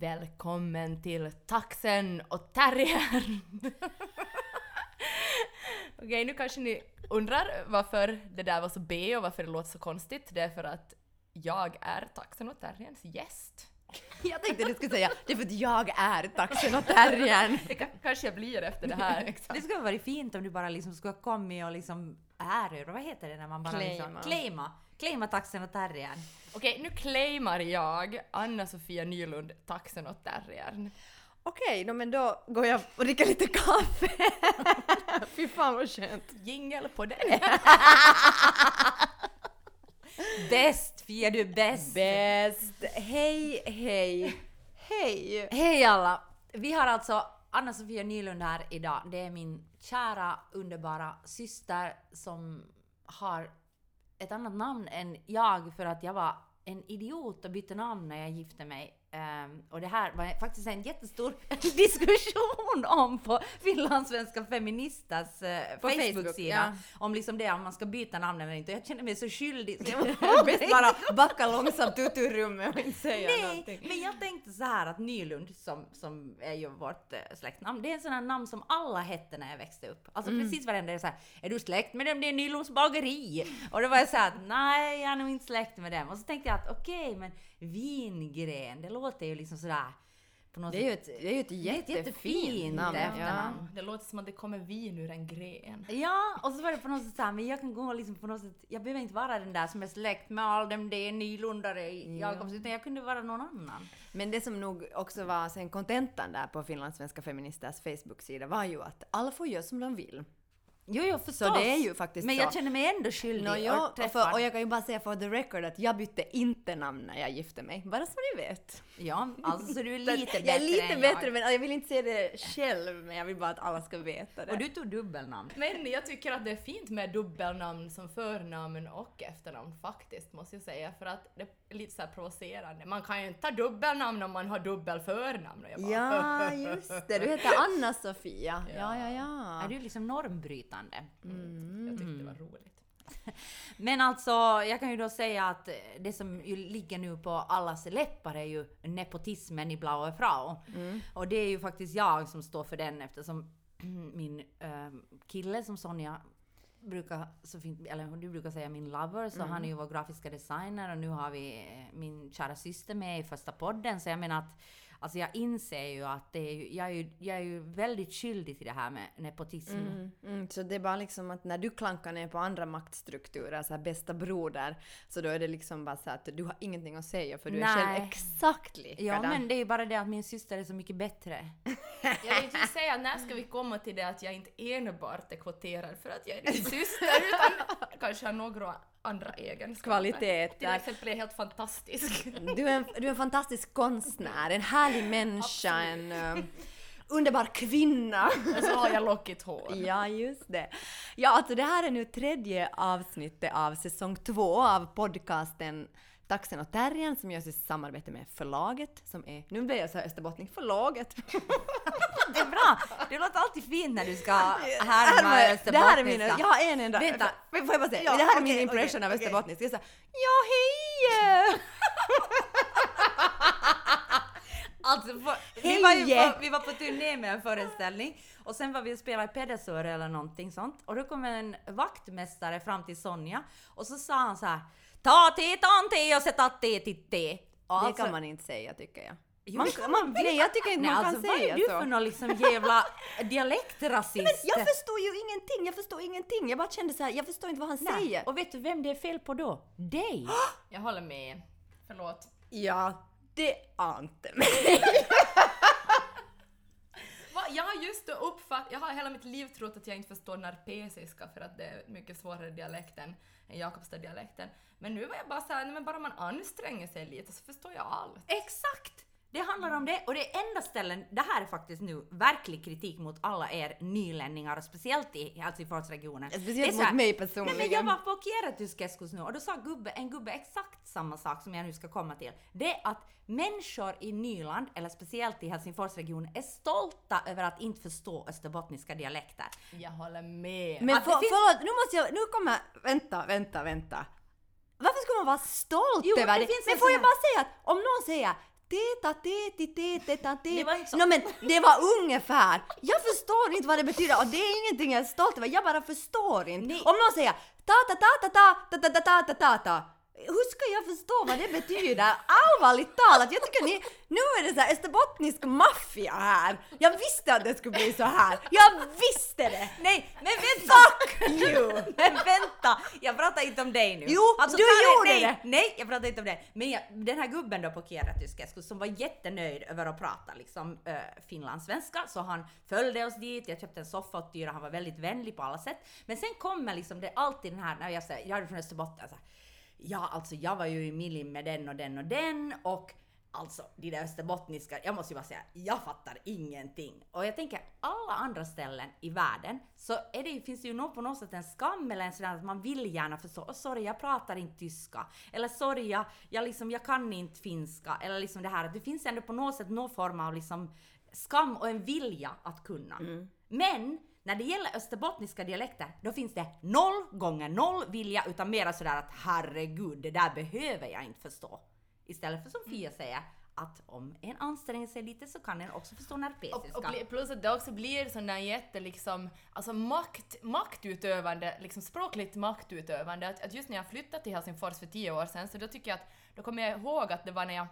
Välkommen till Taxen och Terriern! Okej, nu kanske ni undrar varför det där var så B och varför det låter så konstigt. Det är för att jag är Taxen och Terrierns gäst. Jag tänkte du skulle säga det är för att jag är taxen och terriern. Det ka- kanske jag blir efter det här. Det skulle ha varit fint om du bara liksom skulle ha kommit och liksom är, vad heter det när man bara liksom... Claima. Claima. Claima taxen och terriern. Okej, nu claimar jag Anna-Sofia Nylund Taxen och Terriern. Okej, no, men då går jag och dricker lite kaffe. Fy fan vad skönt. Jingel på den! Bäst Fia, du är bäst! Bäst. Hej, hej, hej. Hej alla! Vi har alltså Anna-Sofia Nylund här idag. Det är min kära, underbara syster som har ett annat namn än jag för att jag var en idiot och bytte namn när jag gifte mig. Ehm, och det här var faktiskt en jättestor diskussion om på Finlandssvenska feministas uh, På Facebook, Facebook-sida. ja. Om liksom det, om man ska byta namn eller inte. Jag känner mig så skyldig så jag Bäst bara backa långsamt ut ur rummet och inte säga Nej, någonting. men jag tänkte så här att Nylund, som, som är ju vårt äh, släktnamn, det är en sån här namn som alla hette när jag växte upp. Alltså Mm. precis varenda är så här, är du släkt med dem? Det är Nylunds bageri. Och då var jag så här, nej, jag är nog inte släkt med dem. Och så tänkte jag att okej, men vingren, det låter ju liksom sådär på något Det är ju ett, det är ju ett jättefint jättefint namn. efternamn. Det låter som att det kommer vin ur en gren. Ja, och så var det på något sätt såhär, men jag kan gå liksom på något sätt, jag behöver inte vara den där som är släkt med all dem, det är nylundare i Jakobs, utan jag kunde vara någon annan. Men det som nog också var sen kontentan där på Finlandssvenska feministers Facebook-sida var ju att alla får göra som de vill. Jo, jo, förstås. Så det är ju faktiskt Men så. jag känner mig ändå skyldig Nå, ja, och för, och jag kan ju bara säga för the record att jag bytte inte namn när jag gifte mig. Bara så ni vet. Ja, alltså så du är lite bättre jag är lite än bättre jag. men jag vill inte säga det själv men jag vill bara att alla ska veta det. Och du tog dubbelnamn. Men jag tycker att det är fint med dubbelnamn som förnamn och efternamn faktiskt, måste jag säga. För att det lite så här provocerande. Man kan ju inte ha dubbelnamn om man har dubbel förnamn. Och jag bara, Ja, just det. Du heter Anna-Sofia. Ja, ja, ja. Är du liksom normbrytande? Jag tyckte det var roligt. Men alltså, jag kan ju då säga att det som ju ligger nu på allas läppar är ju nepotismen i Blaue Frau. Och det är ju faktiskt jag som står för den eftersom min eh, kille som Sonja brukar så fint, eller du brukar säga min lover, så han är ju vår grafiska designer och nu har vi eh, min kära syster med i första podden. Så jag menar att Alltså jag inser ju att det är ju, jag, är ju, jag är ju väldigt skyldig till det här med nepotism. Mm, mm, så det är bara liksom att när du klankar ner på andra maktstrukturer, så här bästa broder, så då är det liksom bara så att du har ingenting att säga för du är Nej. själv exakt likadan. Ja men det är ju bara det att min syster är så mycket bättre. Jag tänkte ju säga, när ska vi komma till det att jag inte enbart är kvoterad för att jag är din syster, utan kanske har några andra egenskaper. Kvaliteter. Till exempel är jag helt fantastisk. Du är, en, du är en fantastisk konstnär, en härlig människa, en uh, underbar kvinna. Och så har jag lockigt hår. Ja, just det. Ja, alltså det här är nu tredje avsnittet av säsong två av podcasten Taxen och Terriern som görs i samarbete med förlaget som är, nu blir jag så här österbottning, förlaget. Det är bra! Det låter alltid fint när du ska Här härma var- det här är min, österbottniska. jag har en enda, Vänta. får jag bara säga, Ja, det här är min impression okej, av österbottniska. Jag sa ja hej! Alltså, för, vi, var ju på, vi var på turné med en föreställning och sen var vi och spelade i Pedersör eller någonting sånt och då kom en vaktmästare fram till Sonja och så sa han så här Ta te, tan te och te till te. Och Det alltså- kan man inte säga tycker jag. Jo, Man, man, nej, jag tycker inte Nej, man alltså kan vad säga är du så. för någon liksom jävla dialektrasist? Jag förstår ju ingenting, jag förstår ingenting. Jag bara kände så här, jag förstår inte vad han Nej. säger. Och vet du vem det är fel på då? Dig! Jag håller med. Förlåt. Ja, det ante mig. Jag har just uppfattat. Jag har hela mitt liv trott att jag inte förstår narpesiska för att det är mycket svårare dialekt än Jakobstad-dialekten. Men nu var jag bara såhär, men bara man anstränger sig lite så förstår jag allt. Exakt! Det handlar om det och det är enda ställen, det här är faktiskt nu verklig kritik mot alla er nylänningar och speciellt i Helsingforsregionen. Speciellt Det är så mot här- mig Nej men personligen. jag var på Kierrätyskeskus nu och då sa gubbe, en gubbe exakt samma sak som jag nu ska komma till. Det är att människor i Nyland, eller speciellt i Helsingforsregionen, är stolta över att inte förstå österbottniska dialekter. Jag håller med. Men för, finns- förlåt, nu måste jag, nu kommer, vänta, vänta, vänta. Varför ska man vara stolt Jo, över det det? finns Men en får jag bara säga att om någon säger Teta, teti, tete, ta, Det var inte så. No, men det var ungefär. Jag förstår inte vad det betyder och det är ingenting jag är stolt över. Jag bara förstår inte. Nej. Om någon säger ta ta ta ta ta ta ta ta ta ta ta hur ska jag förstå vad det betyder? Allvarligt talat, jag tycker ni... Nu är det så här österbottnisk maffia här. Jag visste att det skulle bli så här. Jag visste det! Nej, men vänta! Fuck you! Men vänta! Jag pratar inte om dig nu. Jo, du ta gjorde nej, det. Nej, jag pratar inte om dig. Men jag, den här gubben då på Kierrätyskeskus som var jättenöjd över att prata liksom äh, finlandssvenska, så han följde oss dit, jag köpte en soffa åt Tyra, han var väldigt vänlig på alla sätt. Men sen kommer liksom det alltid den här, när jag säger, jag är från Österbotten, så här, ja alltså jag var ju i Millim med den och den och den och Alltså, de där österbottniska, jag måste ju bara säga, jag fattar ingenting. Och jag tänker, alla andra ställen i världen så är det, finns det ju nog på något sätt en skam eller en sån att man vill gärna förstå, oh, sorry jag pratar inte tyska, eller sorry jag, jag, liksom, jag kan inte finska, eller liksom det här att det finns ändå på något sätt någon form av liksom skam och en vilja att kunna. Men när det gäller österbottniska dialekter, då finns det noll gånger noll vilja utan mera sådär att herregud, det där behöver jag inte förstå. Istället för som Fia säger, att om en anstränger sig lite så kan en också förstå Och, nerpesiska. och pl- plus att det också blir sån där jätte liksom, alltså makt, maktutövande, liksom språkligt maktutövande. Att, att just när jag flyttade till Helsingfors för tio år sedan så då tycker jag att, då kommer jag ihåg att det var när jag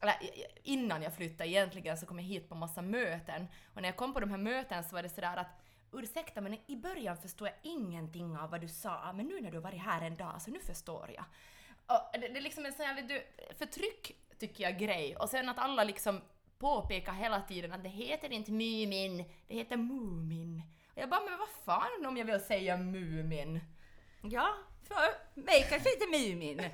eller innan jag flyttade egentligen så kom jag hit på massa möten och när jag kom på de här mötena så var det sådär att ursäkta men i början förstod jag ingenting av vad du sa ah, men nu när du har varit här en dag så nu förstår jag. Och det, det är liksom en sån här vet du, förtryck tycker jag grej och sen att alla liksom påpekar hela tiden att det heter inte Mumin, det heter Mumin. Och jag bara men vad fan om jag vill säga Mumin? Ja, för mig kanske inte Mumin.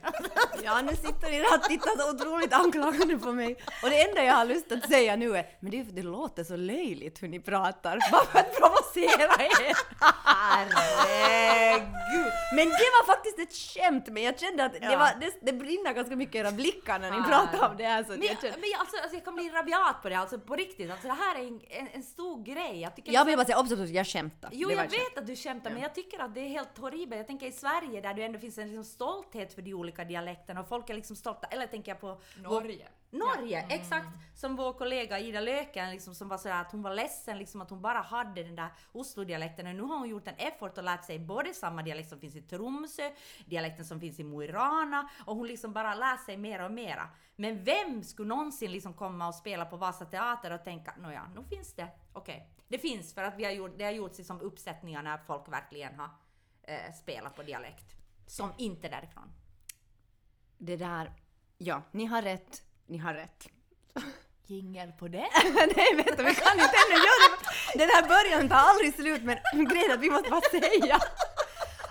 Ja, nu sitter ni där och tittar så otroligt anklagande på mig. Och det enda jag har lust att säga nu är, men det, är för det låter så löjligt hur ni pratar. Bara för att provocera er. Herregud! Men det var faktiskt ett skämt, men jag kände att det, var, det, det brinner ganska mycket i era blickar när ni pratar om det här. Så Men, jag kände, men jag, alltså, alltså, jag kan bli rabiat på det, alltså på riktigt. Alltså, det här är en, en, en stor grej. Jag, tycker jag vill bara säga obs, jag skämtar. Jo, jag vet att du skämtar, men jag tycker att det är helt horribelt. Jag tänker i Sverige där det ändå finns en liksom stolthet för de olika dialekterna och folk är liksom stolta. Eller tänker jag på Norge. Norge, exakt! Som vår kollega Ida Löken liksom, som var sådär att hon var ledsen liksom att hon bara hade den där Oslo-dialekten och nu har hon gjort en effort och lärt sig både samma dialekt som finns i Tromsö, dialekten som finns i Mo i Rana och hon liksom bara lär sig mera och mera. Men vem skulle någonsin liksom komma och spela på Vasa Teater och tänka nåja, nu finns det, okej. Det finns för att vi har gjort, det har gjorts liksom uppsättningar när folk verkligen har eh, spelat på dialekt. Som inte är därifrån. Det där, ja, ni har rätt, ni har rätt. Jingel på det? Nej vänta, vi kan inte ännu göra det. Den här början tar aldrig slut men grejen är att vi måste bara säga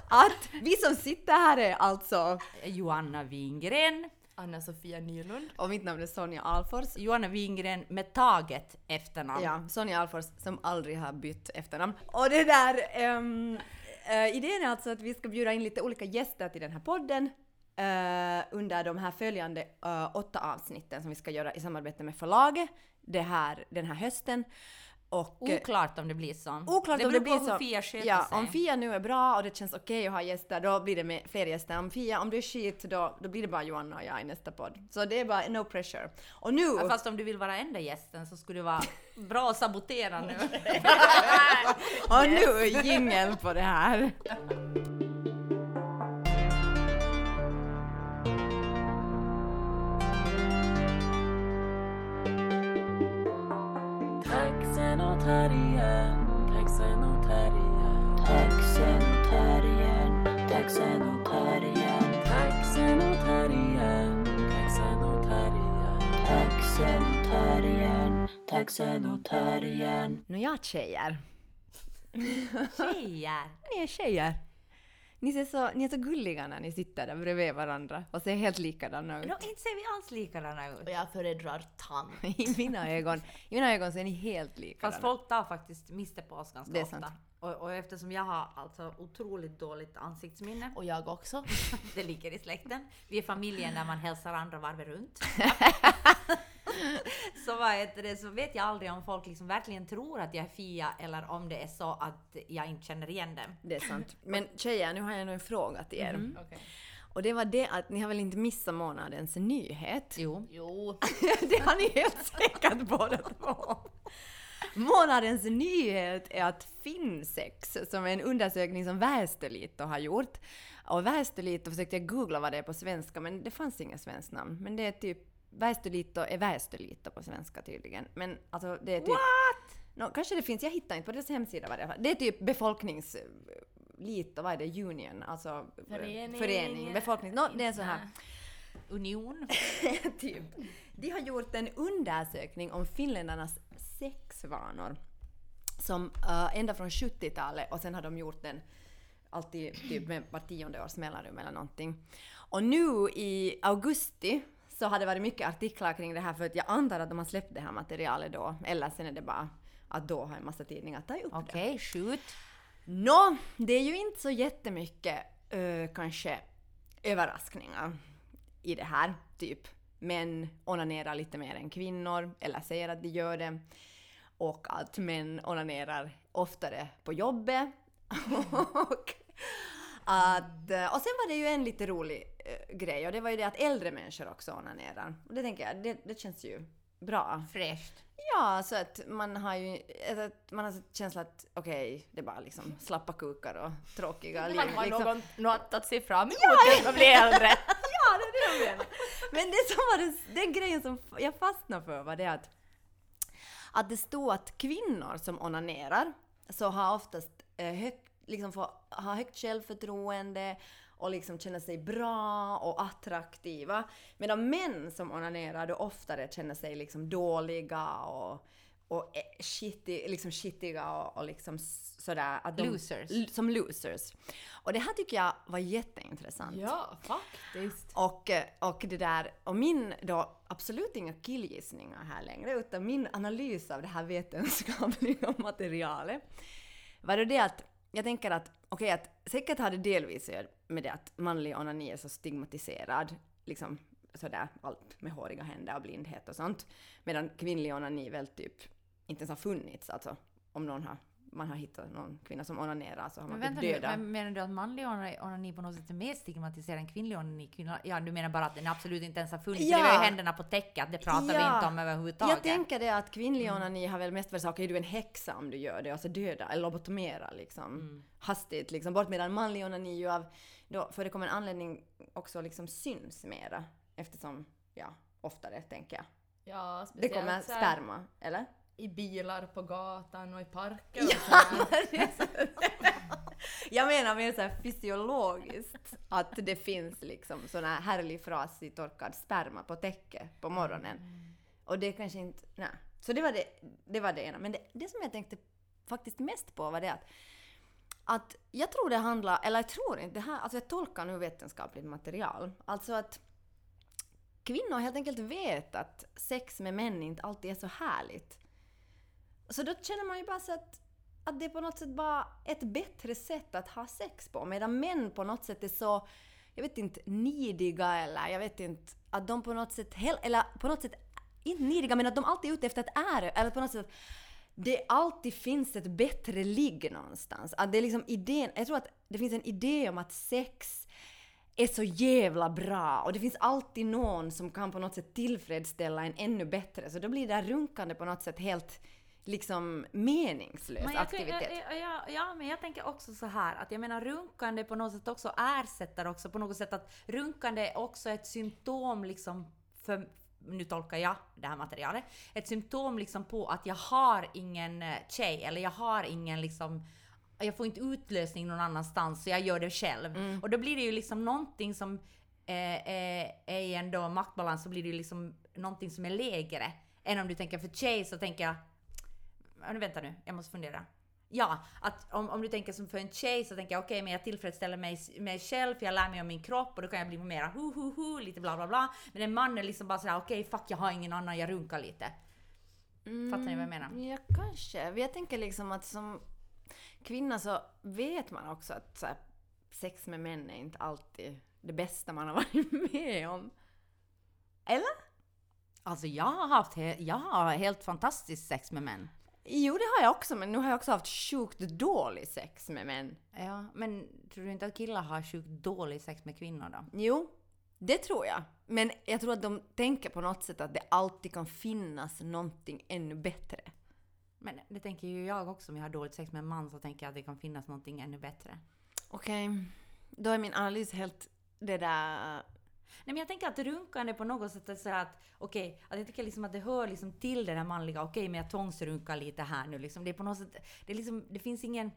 att vi som sitter här är alltså, Joanna Wingren, Anna-Sofia Nylund. och mitt namn är Sonja Alfors. Joanna Wingren med taget efternamn. Ja, Sonja Alfors som aldrig har bytt efternamn. Och det där, ehm, uh, idén är alltså att vi ska bjuda in lite olika gäster till den här podden uh, under de här följande uh, åtta avsnitten som vi ska göra i samarbete med förlaget det här, den här hösten. Och, eh, Oklart om det blir så. Oklart det om det blir så. Fia ja, sig. om Fia nu är bra och det känns okej att ha gäster, då blir det med fler gäster. Om Fia, om du är skit, då, då blir det bara Johanna och jag i nästa podd. Så det är bara no pressure. Och nu... Ja, Fast om du vill vara enda gästen så skulle det vara bra att sabotera nu. Och nu jingel på det här. Taxenotärien, taxenotärien Taxenotärien, Nåja, tjejer. tjejer? Ni är tjejer. Ni, ser så, ni är så gulliga när ni sitter där bredvid varandra och ser helt likadana ut. No, inte ser vi alls likadana ut. Och jag föredrar tant. I mina ögon, i mina ögon så är ni helt likadana. Fast folk tar faktiskt miste på oss ganska Det är ofta. sant. Och, och eftersom jag har alltså otroligt dåligt ansiktsminne, Och jag också. det ligger i släkten. Vi är familjen där man hälsar andra varvet runt. så, vad heter det, så vet jag aldrig om folk liksom verkligen tror att jag är Fia eller om det är så att jag inte känner igen dem. Det är sant. Men tjejer, nu har jag nog en fråga till er. Okej. Och det var det att ni har väl inte missat månadens nyhet? Jo. Jo. det har ni helt säkert båda två. Månadens nyhet är att Finsex, som är en undersökning som Väestelito har gjort, och Väestelito försökte jag googla vad det är på svenska, men det fanns inget svenskt namn. Men det är typ, Väestelito är Väestelito på svenska tydligen. Men alltså det är typ... What? No, kanske det finns, jag hittar inte på deras hemsida vad det är. Det är typ befolknings... Lito, vad är det? Union, alltså Förening. förening befolknings... No, det är så här. Union. typ. De har gjort en undersökning om finländarnas sexvanor. Som uh, ända från 70-talet och sen har de gjort den alltid typ med var tionde års mellanrum eller någonting. Och nu i augusti så har det varit mycket artiklar kring det här för att jag antar att de har släppt det här materialet då. Eller sen är det bara att då har en massa tidningar tagit upp det. Okej, shoot. Nå, det är ju inte så jättemycket uh, kanske överraskningar i det här. Typ män onanerar lite mer än kvinnor, eller säger att de gör det. Och att män onanerar oftare på jobbet. och, att, och sen var det ju en lite rolig grej och det var ju det att äldre människor också onanerar. Och det tänker jag, det, det känns ju bra. Fräscht. Ja, så att man har ju att man har känslan att okej, det är bara liksom slappa kukar och tråkiga liv. Man har liksom. någon, något att se fram emot när man blir äldre. Ja, det är det jag menar. Men det som var det, den grejen som jag fastnade för var det att, att det stod att kvinnor som onanerar så har oftast eh, högt, liksom får, har högt självförtroende och liksom känner sig bra och attraktiva. Medan män som onanerar då oftare känner sig liksom dåliga och, och eh, shitty, liksom shittiga och, och liksom sådär. Att de, Losers. Som losers. Och det här tycker jag var jätteintressant. Ja, faktiskt. Och, eh, och det där, och min då absolut inga killgissningar här längre, utan min analys av det här vetenskapliga materialet var då det att jag tänker att, okej att säkert har det delvis att göra med det att manlig onani är så stigmatiserad, liksom sådär allt med håriga händer och blindhet och sånt, medan kvinnlig onani väl typ inte ens har funnits, alltså om någon har man har hittat någon kvinna som onanerar så har man Men typ vänta nu, döda. men menar du att manlig onani- på något sätt är mer stigmatiserad än kvinnlig onani? Ja, du menar bara att den absolut inte ens har funnits? Ja. Det var ju händerna på täcket, det pratar vi Ja. inte om överhuvudtaget. Jag tänker det att kvinnlig onani har väl mest varit så okej du är en häxa om du gör det, och så döda eller lobotomera liksom hastigt liksom bort medan manlig onani ju av då förekommer en anledning också liksom syns mera eftersom ja oftare tänker jag. Ja, Det speciellt kommer så här sperma, eller? I bilar på gatan och i parker och sådär. Jag menar mer så här fysiologiskt att det finns liksom sån här härlig frasig torkad sperma på täcket på morgonen. Och det kanske inte, nej. Så det var det, det var det ena. Men det, det som jag tänkte faktiskt mest på var det att att jag tror det handlar, eller jag tror inte, det här, alltså jag tolkar nu vetenskapligt material. Alltså att kvinnor helt enkelt vet att sex med män inte alltid är så härligt. Så då känner man ju bara så att, att det är på något sätt bara ett bättre sätt att ha sex på. Medan män på något sätt är så, jag vet inte, nidiga eller jag vet inte, att de på något sätt, hel- eller på något sätt, inte nidiga men att de alltid är ute efter att ära, eller på något sätt det alltid finns ett bättre ligg någonstans. Att det är liksom idén, jag tror att det finns en idé om att sex är så jävla bra och det finns alltid någon som kan på något sätt tillfredsställa en ännu bättre. Så då blir det där runkande på något sätt helt liksom meningslös Men jag, aktivitet. jag, jag, ja, men jag tänker också så här att jag menar runkande på något sätt också ersätter också på något sätt att runkande är också ett symptom liksom för nu tolkar jag det här materialet, ett symptom liksom på att jag har ingen eh, tjej eller jag har ingen liksom jag får inte utlösning någon annanstans så jag gör det själv. Och då blir det ju liksom någonting som eh, är, är i en då maktbalans så blir det ju liksom någonting som är lägre. Än om du tänker för tjej så tänker jag vänta nu, jag måste fundera. Ja, att om, om du tänker som för en tjej så tänker jag okej, men jag tillfredsställer mig, mig själv, jag lär mig om min kropp och då kan jag bli mera hu hu hu, lite bla bla bla. Men en man är liksom bara sådär okej, fuck jag har ingen annan, jag runkar lite. Fattar ni vad jag menar? Mm, Ja, kanske. Jag tänker liksom att som kvinna så vet man också att så här, sex med män är inte alltid det bästa man har varit med om. Eller? Alltså jag har haft, jag har helt fantastiskt sex med män. Jo, det har jag också, men nu har jag också haft sjukt dålig sex med män. Ja, men tror du inte att killar har sjukt dålig sex med kvinnor då? Jo, det tror jag. Men jag tror att de tänker på något sätt att det alltid kan finnas någonting ännu bättre. Men det tänker ju jag också om jag har dåligt sex med en man så tänker jag att det kan finnas någonting ännu bättre. Okej, då är min analys helt det där... Nej men jag tänker att runkande på något sätt är så här att okej, att jag tycker liksom att det hör liksom till det där manliga, okej men jag tvångsrunkar lite här nu liksom. Det är på något sätt, det är liksom, det finns ingen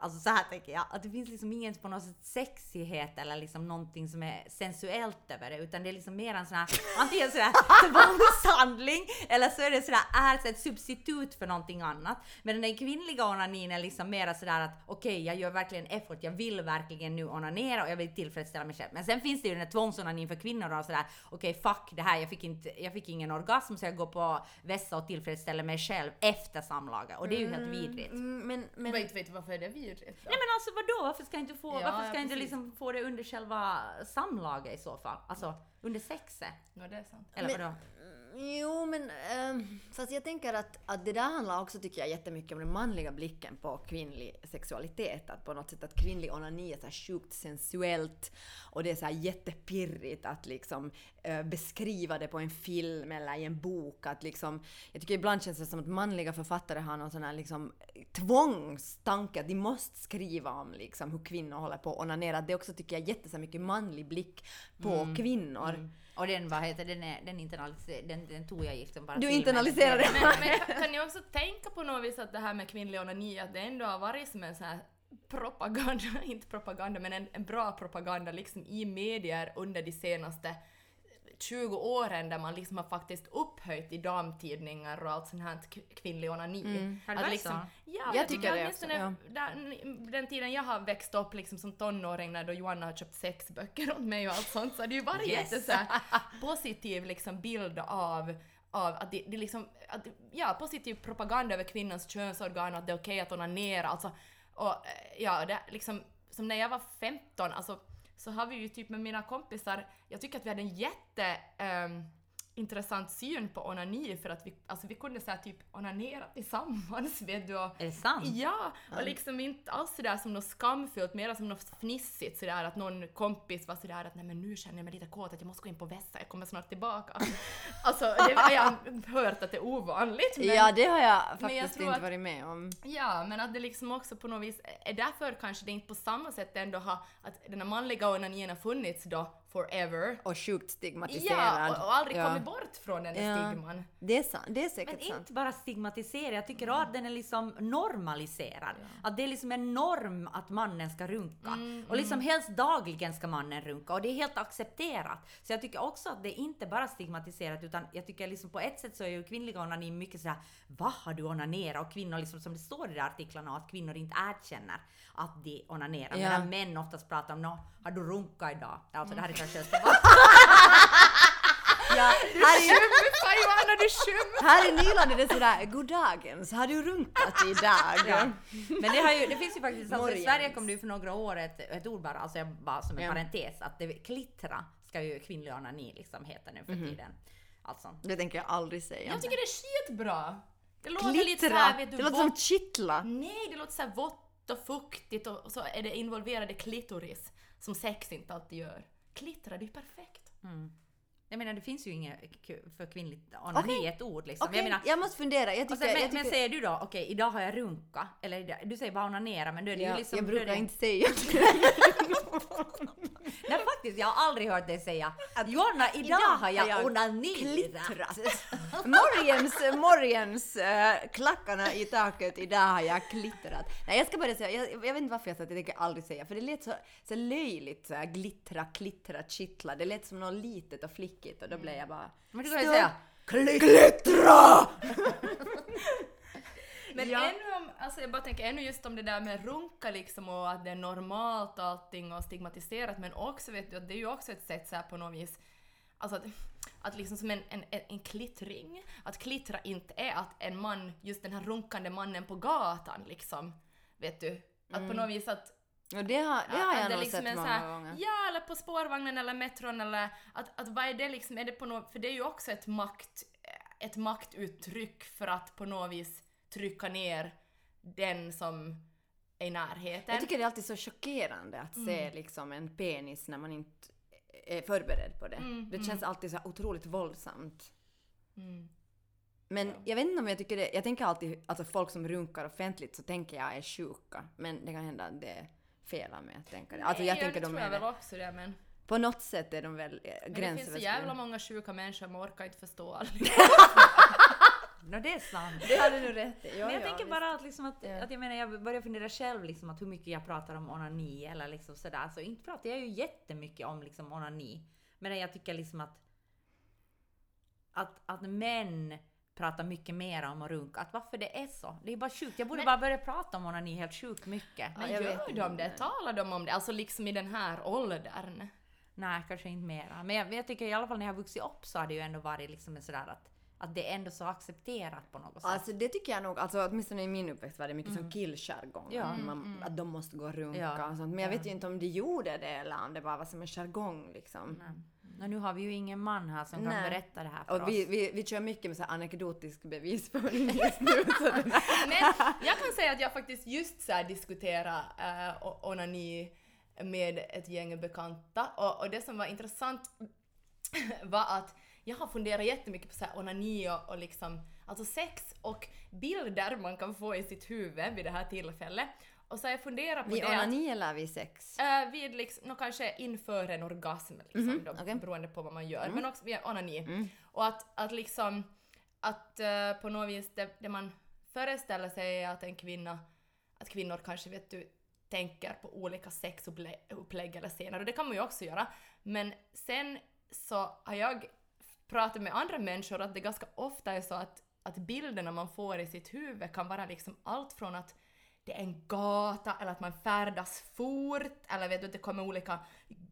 Alltså så här tänker jag, att det finns liksom ingen på något sätt sexighet eller liksom någonting som är sensuellt över det, utan det är liksom mer en sån här, antingen sådär tvångshandling, eller så är det sådär, är ett substitut för någonting annat. Men den kvinnliga onanin är liksom mera sådär att okej, jag gör verkligen effort, jag vill verkligen nu onanera och jag vill tillfredsställa mig själv. Men sen finns det ju den här tvångsonanin för kvinnor och sådär, okej fuck det här, jag fick, inte, jag fick ingen orgasm så jag går på vässa och tillfredsställer mig själv efter samlaget. Och det är ju helt vidrigt. Mm, men, men, Vet, vet du varför är det vidrigt? då? Nej men alltså vadå? Varför ska jag inte få, Ja, varför ska ja, inte liksom få det under själva samlaget i så fall? Alltså under sexet? Ja, det är sant. Eller Men- vadå? Jo, men ehm, fast jag tänker att, att det där handlar också, tycker jag, jättemycket om den manliga blicken på kvinnlig sexualitet. Att på något sätt att kvinnlig onani är så här sjukt sensuellt och det är så här jättepirrigt att liksom eh, beskriva det på en film eller i en bok. Att liksom, jag tycker ibland känns det som att manliga författare har någon sån här liksom tvångstanke att de måste skriva om liksom hur kvinnor håller på att onanera. Det också tycker jag jätte så mycket manlig blick på kvinnor. Och den, vad heter den, är, den, internaliser, den, den tog jag giften bara Du internaliserade det. Men, men kan- kan ni också tänka på något vis att det här med kvinnlig onani, att det ändå har varit som en sån här propaganda, inte propaganda, men en, en bra propaganda liksom i medier under de senaste 20 åren där man liksom har faktiskt upphöjt i damtidningar och allt sånt här kvinnlig onani. Har det Att varit liksom, så? Ja, Jag jag, tycker det också, där, den tiden jag har växt upp liksom som tonåring när då Johanna har köpt sexböcker åt mig och allt sånt så har det ju varit Yes. jätte så här, positiv liksom bild av av att det, det liksom, att, ja, positiv propaganda över kvinnans könsorgan och att det är okej att onanera. Alltså, och eh, ja, det liksom, som när jag var 15, alltså, så har vi ju typ med mina kompisar, jag tycker att vi hade en jätte Um, intressant syn på onani för att vi, alltså vi kunde så här typ onanera tillsammans vet du och Är det sant? Ja, och liksom inte alls sådär som något skamfyllt, mer som något fnissigt sådär att någon kompis var sådär att nej men nu känner jag mig lite kåt att jag måste gå in på vässa, jag kommer snart tillbaka. alltså det har jag hört att det är ovanligt men Ja, det har jag jag faktiskt tror inte att- varit med om. Ja, men att det liksom också på något vis är därför kanske det inte på samma sätt ändå har, att den här manliga onanin har funnits då forever. Och sjukt Ja, stigmatiserad. och, och aldrig Ja. kommit bort från den Ja. stigman. Det är, sant. det är Men säkert sant. inte bara stigmatisera, jag tycker att den är liksom normaliserad. Att det är liksom en norm att mannen ska runka. och liksom helst dagligen ska mannen runka och det är helt accepterat. Så jag tycker också att det är inte bara stigmatiserat utan jag tycker liksom på ett sätt så är ju kvinnliga onani mycket såhär Vad har du onanerat? Och kvinnor liksom som det står i de där artiklarna att kvinnor inte erkänner att de onanerar. Ja. Medan män oftast pratar om nå, har du runkat idag? Alltså det här är kanske Ja, här, i, Fan Johanna, du skämtar! här i Nyland är det sådär, goddagens, har du runkat idag? Ja. Men det, har ju, det finns ju faktiskt, alltså, i. Sverige kom det ju för några år ett, ett ord bara, alltså jag bara som en Ja. parentes, att det, klittra ska ju kvinnlig onani liksom heta nu för Mhm. tiden. Alltså. Det tänker jag aldrig säga. Jag tycker det är skitbra. Det låter lite såhär, vet du, Det låter som vått- kittla. Nej, det låter såhär vått och fuktigt och och så är det involverade klitoris som sex inte alltid gör. Klittra, det är ju perfekt. Jag menar det finns ju inget för kvinnligt onani Okej. ett ord liksom. Okej, Jag menar, jag måste fundera. Jag tycker, sen, men, jag men tycker, säger du då, okej idag har jag runkat, eller du säger bara onanera men då är det ja, ju liksom... jag brukar det, inte säga Nej faktiskt, jag har aldrig hört dig säga Johanna idag, har jag, onanerat. klittrat. Morgens, morgens äh, klackarna i taket, idag har jag klittrat. Nej jag ska bara säga, jag, jag vet inte varför jag sa att jag tänker aldrig säga, för det lät så, så löjligt så här, glittra, klittra, kittla. Det lät som något litet och flickigt och då blev jag bara... Men du kan ju säga Klittra! Men Ja. ännu alltså jag bara tänker ännu just om det där med runka liksom och att det är normalt och allting och stigmatiserat men också vet du att det är ju också ett sätt så på något vis Alltså att, att liksom som en, en, en klittring, att klittra inte är att en man, just den här runkande mannen på gatan liksom, vet du? Att på något vis att Och det har, det har att jag nog liksom sett många här, gånger. Ja, eller på spårvagnen eller metron eller att, att vad är det liksom, är det på något, för det är ju också ett makt, ett maktuttryck för att på något vis trycka ner den som är i närheten. Jag tycker det är alltid så chockerande att se liksom en penis när man inte är förberedd på det. Mm, det känns alltid så otroligt våldsamt. Mm. Men jag vet inte om jag tycker det, jag tänker alltid, alltså folk som runkar offentligt så tänker jag är sjuka. Men det kan hända att det är fel av mig att tänka det. Alltså jag Nej, tänker det de tror är jag väl också det, men, På något sätt är de väl eh, men det finns så jävla gränsöverskridande. många sjuka människor, man orkar inte förstå allt. No, det är sant. Det hade du rätt i. Ja, Men jag ja, tänker visst. bara att, liksom att, Ja. att jag menar jag börjar fundera själv liksom att hur mycket jag pratar om onani eller liksom sådär. Så inte pratar jag ju jättemycket om liksom onani. Men jag tycker liksom att att, att män pratar mycket mer om att runka. Att varför det är så. Det är bara sjukt. Jag borde Men- bara börja prata om onani helt sjukt mycket. Men jag gör de om det? det. Talar de om det? Alltså liksom i den här åldern? Nej, kanske inte mera. Men jag, jag tycker i alla fall när jag har vuxit upp så har det ju ändå varit liksom en sådär att, att det är ändå så accepterat på något sätt. Alltså det tycker jag nog, alltså åtminstone i min uppväxt var det mycket som killjargong. Mm. Ja. att man, Att de måste gå och runka Ja. och sånt. Men jag Ja. vet ju inte om de gjorde det eller om det bara var som en jargong liksom. Nej. Och nu har vi ju ingen man här som kan Nej. berätta det här för Och vi, oss. vi, vi kör mycket med så här anekdotisk bevisföring just nu. Men jag kan säga att jag faktiskt just så här diskuterar o- onani med ett gäng bekanta och, och det som var intressant var att jag har funderat jättemycket på så här onani och, och liksom, alltså sex och bilder man kan få i sitt huvud vid det här tillfället. Och så har jag funderat på vid det att, onani eller vid sex? äh, vid liksom, nå kanske inför en orgasm liksom, Mhm, då, okej. Mm. beroende på vad man gör, men också via onani. Och att, att liksom, att eh, på något vis det, det man föreställer sig är att en kvinna, att kvinnor kanske vet du, tänker på olika sexupplägg eller scener och det kan man ju också göra. Men sen så har jag pratat med andra människor att det ganska ofta är så att, att bilderna man får i sitt huvud kan vara liksom allt från att det är en gata eller att man färdas fort eller vet du, att det kommer olika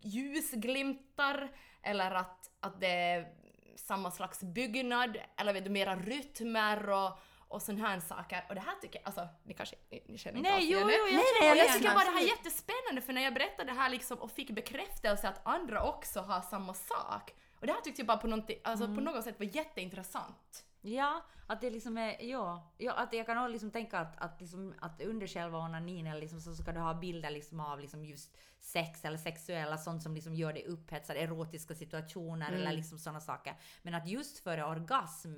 ljusglimtar eller att, att det är samma slags byggnad eller vet du, mera rytmer och, och sådana här saker. Och det här tycker jag, alltså ni kanske ni, ni känner inte Nej, alls jo, igen jo, det. jag Nej, nej, jag igen tycker bara det här är jättespännande för när jag berättade det här liksom och fick bekräftelse att andra också har samma sak. Och det här tyckte jag bara på, någonting, alltså Mm. på något sätt var jätteintressant. Ja, att det liksom är, ja, ja att jag kan liksom tänka att, att, liksom, att under själva onanin eller liksom, så ska du ha bilder liksom av liksom just sex eller sexuella sånt som liksom gör dig upphetsad, erotiska situationer eller liksom sådana saker. Men att just före orgasm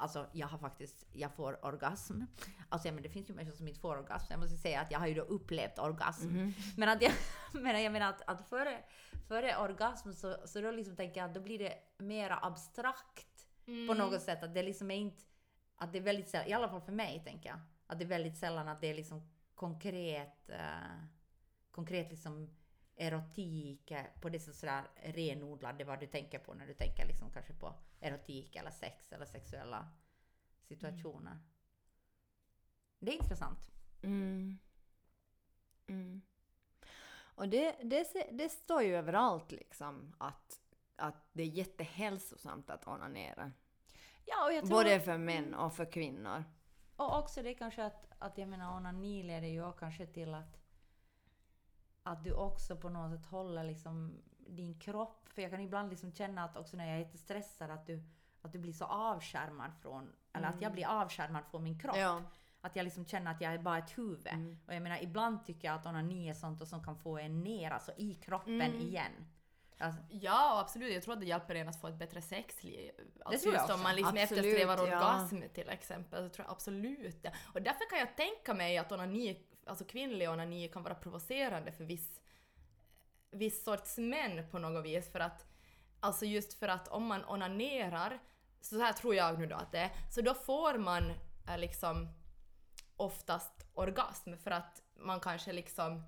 Alltså jag har faktiskt, jag får orgasm. Alltså ja, men det finns ju människor som inte får orgasm. Jag måste säga att jag har ju då upplevt orgasm. Men att jag, men jag menar att, att före, före orgasm så, så då liksom tänker jag att då blir det mera abstrakt på något sätt. Att det liksom är inte, att det är väldigt sällan, i alla fall för mig tänker jag, att det är väldigt sällan att det är liksom konkret, eh, konkret liksom erotik på det sådär renodlade vad du tänker på när du tänker liksom kanske på erotik eller sex eller sexuella situationer. Det är intressant. Mm. Mm. Och det, det, det står ju överallt liksom att, att det är jättehälsosamt att onanera. Ja, och jag tror... Både för män och för kvinnor. Och också det kanske att, att jag menar onani leder ju kanske till att att du också på något sätt håller liksom din kropp. För jag kan ibland liksom känna att också när jag är jättestressad att du, att du blir så avskärmad från, eller att jag blir avskärmad från min kropp. Ja. Att jag liksom känner att jag är bara ett huvud. Och jag menar ibland tycker jag att onani är sånt och som kan få en ner, alltså i kroppen igen. Alltså, Ja, absolut. Jag tror att det hjälper en att få ett bättre sexliv. Alltså just om också. man liksom Absolut, eftersträvar ja. orgasm till exempel, så tror jag absolut det. Och därför kan jag tänka mig att onani, alltså kvinnlig onani kan vara provocerande för viss, viss sorts män på något vis. För att, alltså just för att om man onanerar, så här tror jag nu då att det är, så då får man eh, liksom oftast orgasm för att man kanske liksom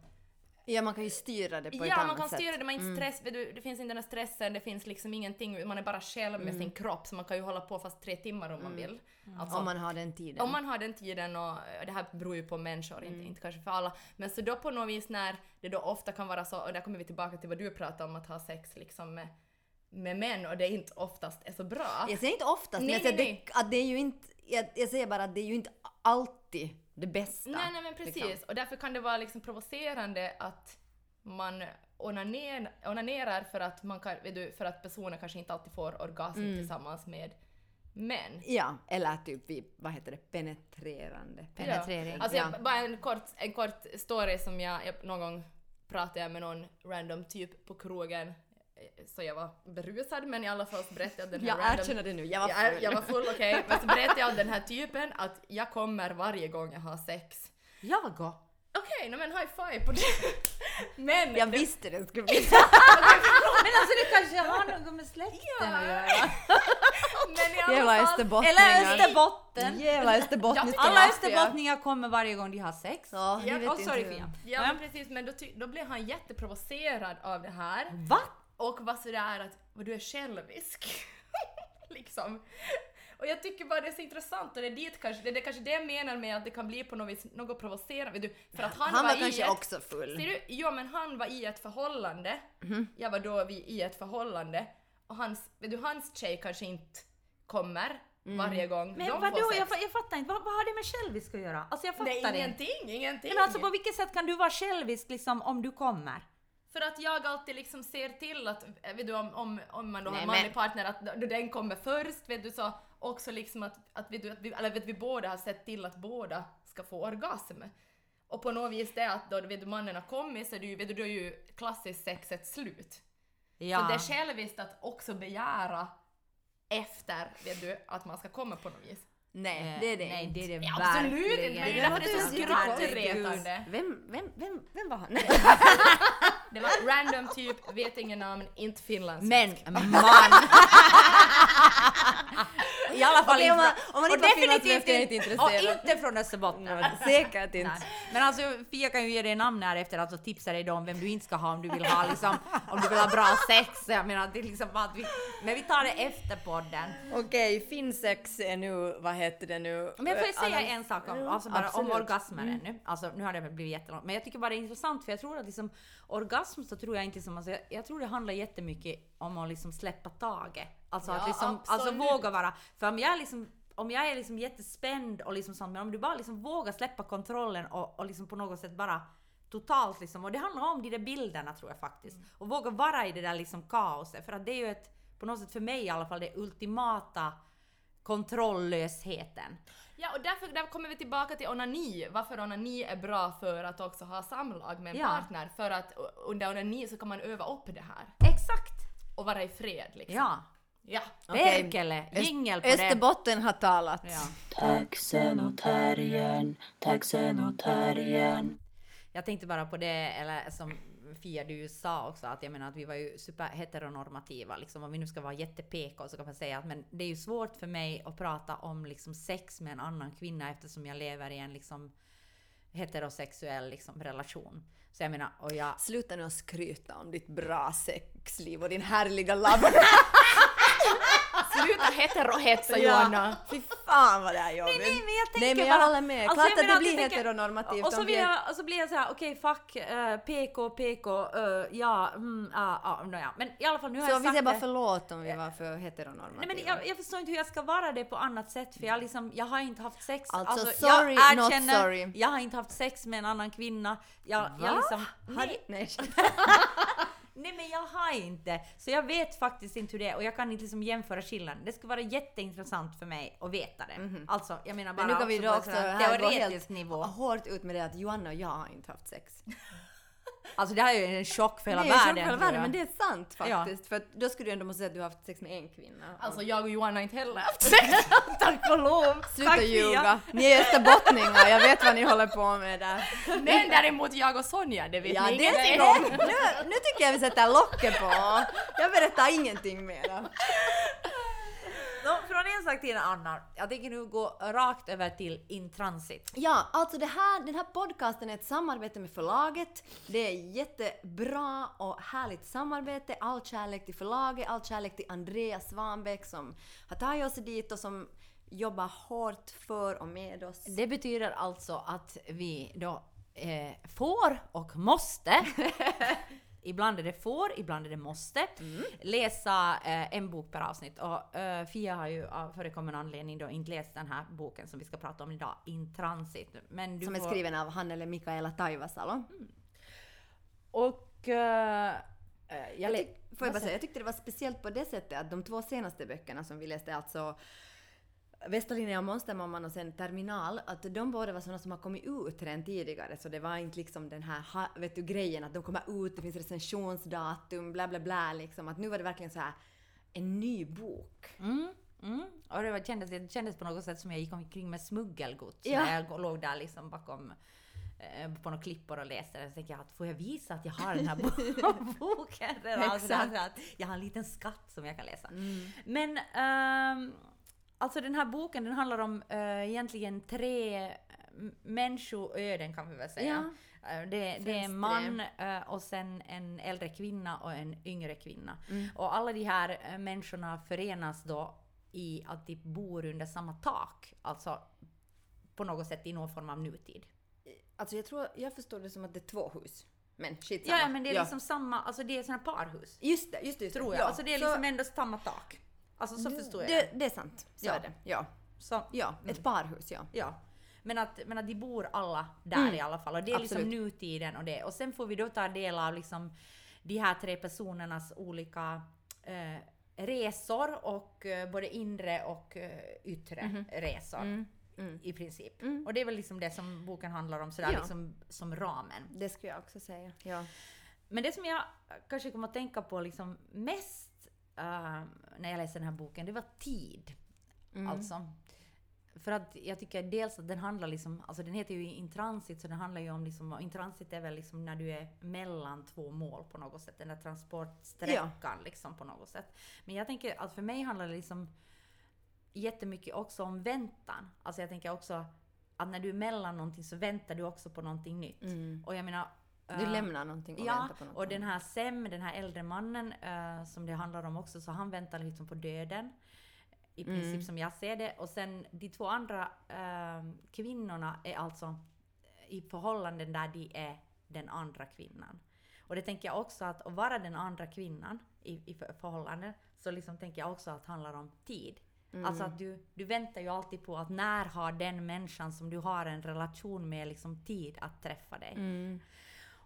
ja, man kan ju styra det på ett Ja, annat man kan sätt. styra det, man är inte stress, vet du, det finns inte den här stressen, det finns liksom ingenting, man är bara själv med sin kropp så man kan ju hålla på fast tre timmar om man vill. Alltså, Om man har den tiden. om man har den tiden och det här beror ju på människor, inte, inte kanske för alla. Men så då på något vis när det då ofta kan vara så, och där kommer vi tillbaka till vad du pratade om att ha sex liksom med, med män och det inte oftast är så bra. Jag säger inte oftast, Nej, men jag säger nej, Det, att det är ju inte... Jag, jag säger bara att det är ju inte alltid det bästa. Nej, nej men precis. liksom. Och därför kan det vara liksom provocerande att man onaner, onanerar för att, man kan, vet du, för att personer kanske inte alltid får orgasm Mm. tillsammans med, Men Ja, eller typ vi, vad heter det, penetrerande. Penetrering. Ja. Alltså Ja. jag, bara en kort, en kort story som jag, jag någon gång pratade jag med någon random typ på krogen så jag var berusad men i alla fall så berättade jag den här Jag random... erkänner det nu, jag var jag, full. jag var full, okej. Men så berättade jag den här typen att jag kommer varje gång jag har sex. Jag? Okej, okay, men high five på det. Men... Jag det- visste det skulle bli Men alltså det kanske har något med släkten att göra. Men Jävla österbottningar. Eller Österbotten. Jävla österbottniska Alla österbottningar kommer varje gång de har sex. Ja, Ja, oh, sorry, Fia. Ja, men precis, men då, då blev han jätteprovocerad av det här. Va? Och var sådär att vad du är självisk. liksom. Och jag tycker bara det är så intressant och det är dit kanske, det är kanske det jag menar med att det kan bli på något vis något provocerande. Du, för att han, Han var i kanske ett, också full. Ser du? Ja men han var i ett förhållande. Mhm. Jag var då vi, i ett förhållande. Och hans, vet du, hans tjej kanske inte kommer Mm. varje gång Men de vadå? Jag, jag fattar inte. Vad, vad har det med självisk att göra? Alltså jag fattar Nej inte. ingenting, ingenting. Men alltså på vilket sätt kan du vara självisk liksom om du kommer? För att jag alltid liksom ser till att, eh, vet du, om, om, om man då har Nej, en manlig men- partner, att den kommer först, vet du, så också liksom att, att, vet du, att vi, eller vet vi båda har sett till att båda ska få orgasm. Och på något vis det att då vet du, mannen har kommit så är det ju, vet du, då är ju klassiskt sexet slut. Ja. Så det är själviskt att också begära efter, vet du, att man ska komma på något vis. Nej, det är det Nej, inte. det är det Ja, absolut inte, men det är därför det är så skrattretande. Vem, vem, vem, vem var han? Det var random typ, vet ingen namn, inte finlandssvensk. Men man! I alla fall Okej, om man- om man och inte var definitivt finlandssvensk är jag inte intresserad. Och inte från Österbotten. Säkert inte. Nej. Men alltså Fia kan ju ge dig namn här efter alltså tipsa dig då om vem du inte ska ha om du vill ha liksom, om du vill ha bra sex. Jag menar det är liksom att vi, men vi tar det efter podden. Okej, finsex är nu, vad heter det nu? Men jag får Eh, säga en sak om, alltså bara om absolut. Mm. orgasmer ännu. Alltså nu har det blivit jättelångt, men jag tycker bara det är intressant för jag tror att liksom orgasm så tror jag inte som, alltså, jag, jag tror det handlar jättemycket om att liksom släppa taget. Alltså Ja, att liksom, alltså våga vara, för om jag är liksom om jag är liksom jättespänd och liksom sånt, men om du bara liksom vågar släppa kontrollen och, och liksom på något sätt bara totalt liksom, och det handlar om de där bilderna tror jag faktiskt. Och våga vara i det där liksom kaoset, för att det är ju ett, på något sätt för mig i alla fall, det ultimata kontrolllösheten. Ja, och därför där kommer vi tillbaka till onani. Varför onani är bra för att också ha samlag med en Ja. partner. För att under onani så kan man öva upp det här. Exakt! Och vara i fred liksom. Ja. Ja. Okej. Perkele, jingel på det. Österbotten har talat. Ja. Taxen och terriern, taxen och terriern. Jag tänkte bara på det, eller som Fia du sa också, att jag menar att vi var ju superheteronormativa. Liksom, om vi nu ska vara jätte-PK så kan man säga att men det är ju svårt för mig att prata om liksom, sex med en annan kvinna eftersom jag lever i en liksom, heterosexuell liksom, relation. Så jag menar, och jag... Sluta nu att skryta om ditt bra sexliv och din härliga labb. Sluta heterohetsa Johanna! Fy fan vad det är jobbigt. Nej, men jag tänker Nej men jag bara- håller med. Alltså, Klart jag att det blir jag tänker- heteronormativt Och så om blir vi jag, och så blir jag så här, okej fuck, eh, PK, PK, eh, ja, mm, ja, ja, nåja. Men i alla fall nu har Så jag vi sagt säger bara förlåt om vi var för heteronormativa. Nej men jag, jag förstår inte hur jag ska vara det på annat sätt för jag, liksom, jag har inte haft sex. Alltså, jag sorry, not erkänner, sorry. Jag har inte haft sex med en annan kvinna. Jag, jag Va? liksom, Har nej, Nej. nej men jag har inte. Så jag vet faktiskt inte hur det är och jag kan inte liksom jämföra skillnaden. Det skulle vara jätteintressant för mig att veta det. Alltså jag menar bara. Men nu kan vi också då på också en teoretisk nivå. hårt ut med det att Johanna och jag har inte haft sex. Alltså det här är ju en chock för hela världen. för hela tror världen, men det är sant Ja. faktiskt. För att då skulle du ändå måste säga att du har haft sex med en kvinna. Alltså jag och Johanna har inte heller haft sex. Tack och lov! Sluta Tack, Fia. ljuga. Ni är österbottningar, jag vet vad ni håller på med där. Men däremot jag och Sonja, det vet Ja, ni det ingenting är om. nu, nu tycker jag vi sätter locket på. Jag berättar ingenting mera. Nå, från en sak till en annan. Jag tänker nu gå rakt över till intransit. Ja, alltså det här, den här podcasten är ett samarbete med förlaget. Det är jättebra och härligt samarbete. All kärlek till förlaget, all kärlek till Andreas Svanbäck som har tagit oss dit och som jobbar hårt för och med oss. Det betyder alltså att vi då eh, får och måste Ibland är det får, ibland är det måste. Läsa eh, en bok per avsnitt. Och eh, Fia har ju av förekommande anledning då inte läst den här boken som vi ska prata om idag, In Transit. Men du Som är får- skriven av han eller Mikaela Taivasalo. Och... eh, eh, jag lä- Får jag säga, jag tyckte det var speciellt på det sättet att de två senaste böckerna som vi läste, alltså Västerlinjen och Monstermamman och sen Terminal, att de båda var sådana som har kommit ut redan tidigare, så det var inte liksom den här vet du, grejen att de kommer ut, det finns recensionsdatum, bla bla bla liksom. Att nu var det verkligen så här en ny bok. Mm, mm. Och det, var, kändes, det kändes på något sätt som jag gick omkring med smuggelgods. Ja. När jag låg där liksom bakom eh, på några klippor och läste den. Så tänkte jag att får jag visa att jag har den här bo- boken? Alltså, det här, så att jag har en liten skatt som jag kan läsa. Men ehm, alltså den här boken den handlar om eh, egentligen tre eh, människoöden kan vi väl säga. Eh, Det, det är en man eh, och sen en äldre kvinna och en yngre kvinna. Mm. Och alla de här människorna förenas då i att de bor under samma tak. Alltså på något sätt i någon form av nutid. Alltså jag tror, jag förstår det som att det är två hus. Men skitsamma. Ja, men det är liksom samma, alltså det är såna parhus. Just det, just det. Just. Tror jag. Ja, alltså det är så- liksom ändå samma tak. Alltså så förstår jag det. det. Är sant, så Ja. är det. Ja. Så, Ja, ett parhus ja. Ja. Men att, men att de bor alla där i alla fall. Och det är liksom Absolut. nutiden och det. Och sen får vi då ta del av liksom de här tre personernas olika eh, resor och eh, både inre och eh, yttre resor. I princip. Och det är väl liksom det som boken handlar om sådär Ja. liksom som ramen. Det skulle jag också säga. Ja. Men det som jag kanske kommer att tänka på liksom mest eh, när jag läser den här boken, det var tid. Alltså. För att jag tycker dels att den handlar liksom, alltså den heter ju intransit så den handlar ju om liksom, intransit är väl liksom när du är mellan två mål på något sätt, den där transportsträckan liksom på något sätt. Men jag tänker att för mig handlar det liksom jättemycket också om väntan. Alltså jag tänker också att när du är mellan någonting så väntar du också på någonting nytt. Och jag menar... Du eh, lämnar någonting och Ja, väntar på något. och den här Sem, den här äldre mannen eh, som det handlar om också, så han väntar liksom på döden. I Mm. princip som jag ser det. Och sen de två andra eh, kvinnorna är alltså i förhållanden där de är den andra kvinnan. Och det tänker jag också att att vara den andra kvinnan i, i för- förhållanden, så liksom tänker jag också att det handlar om tid. Mm. Alltså att du, du väntar ju alltid på att när har den människan som du har en relation med liksom tid att träffa dig. Mm.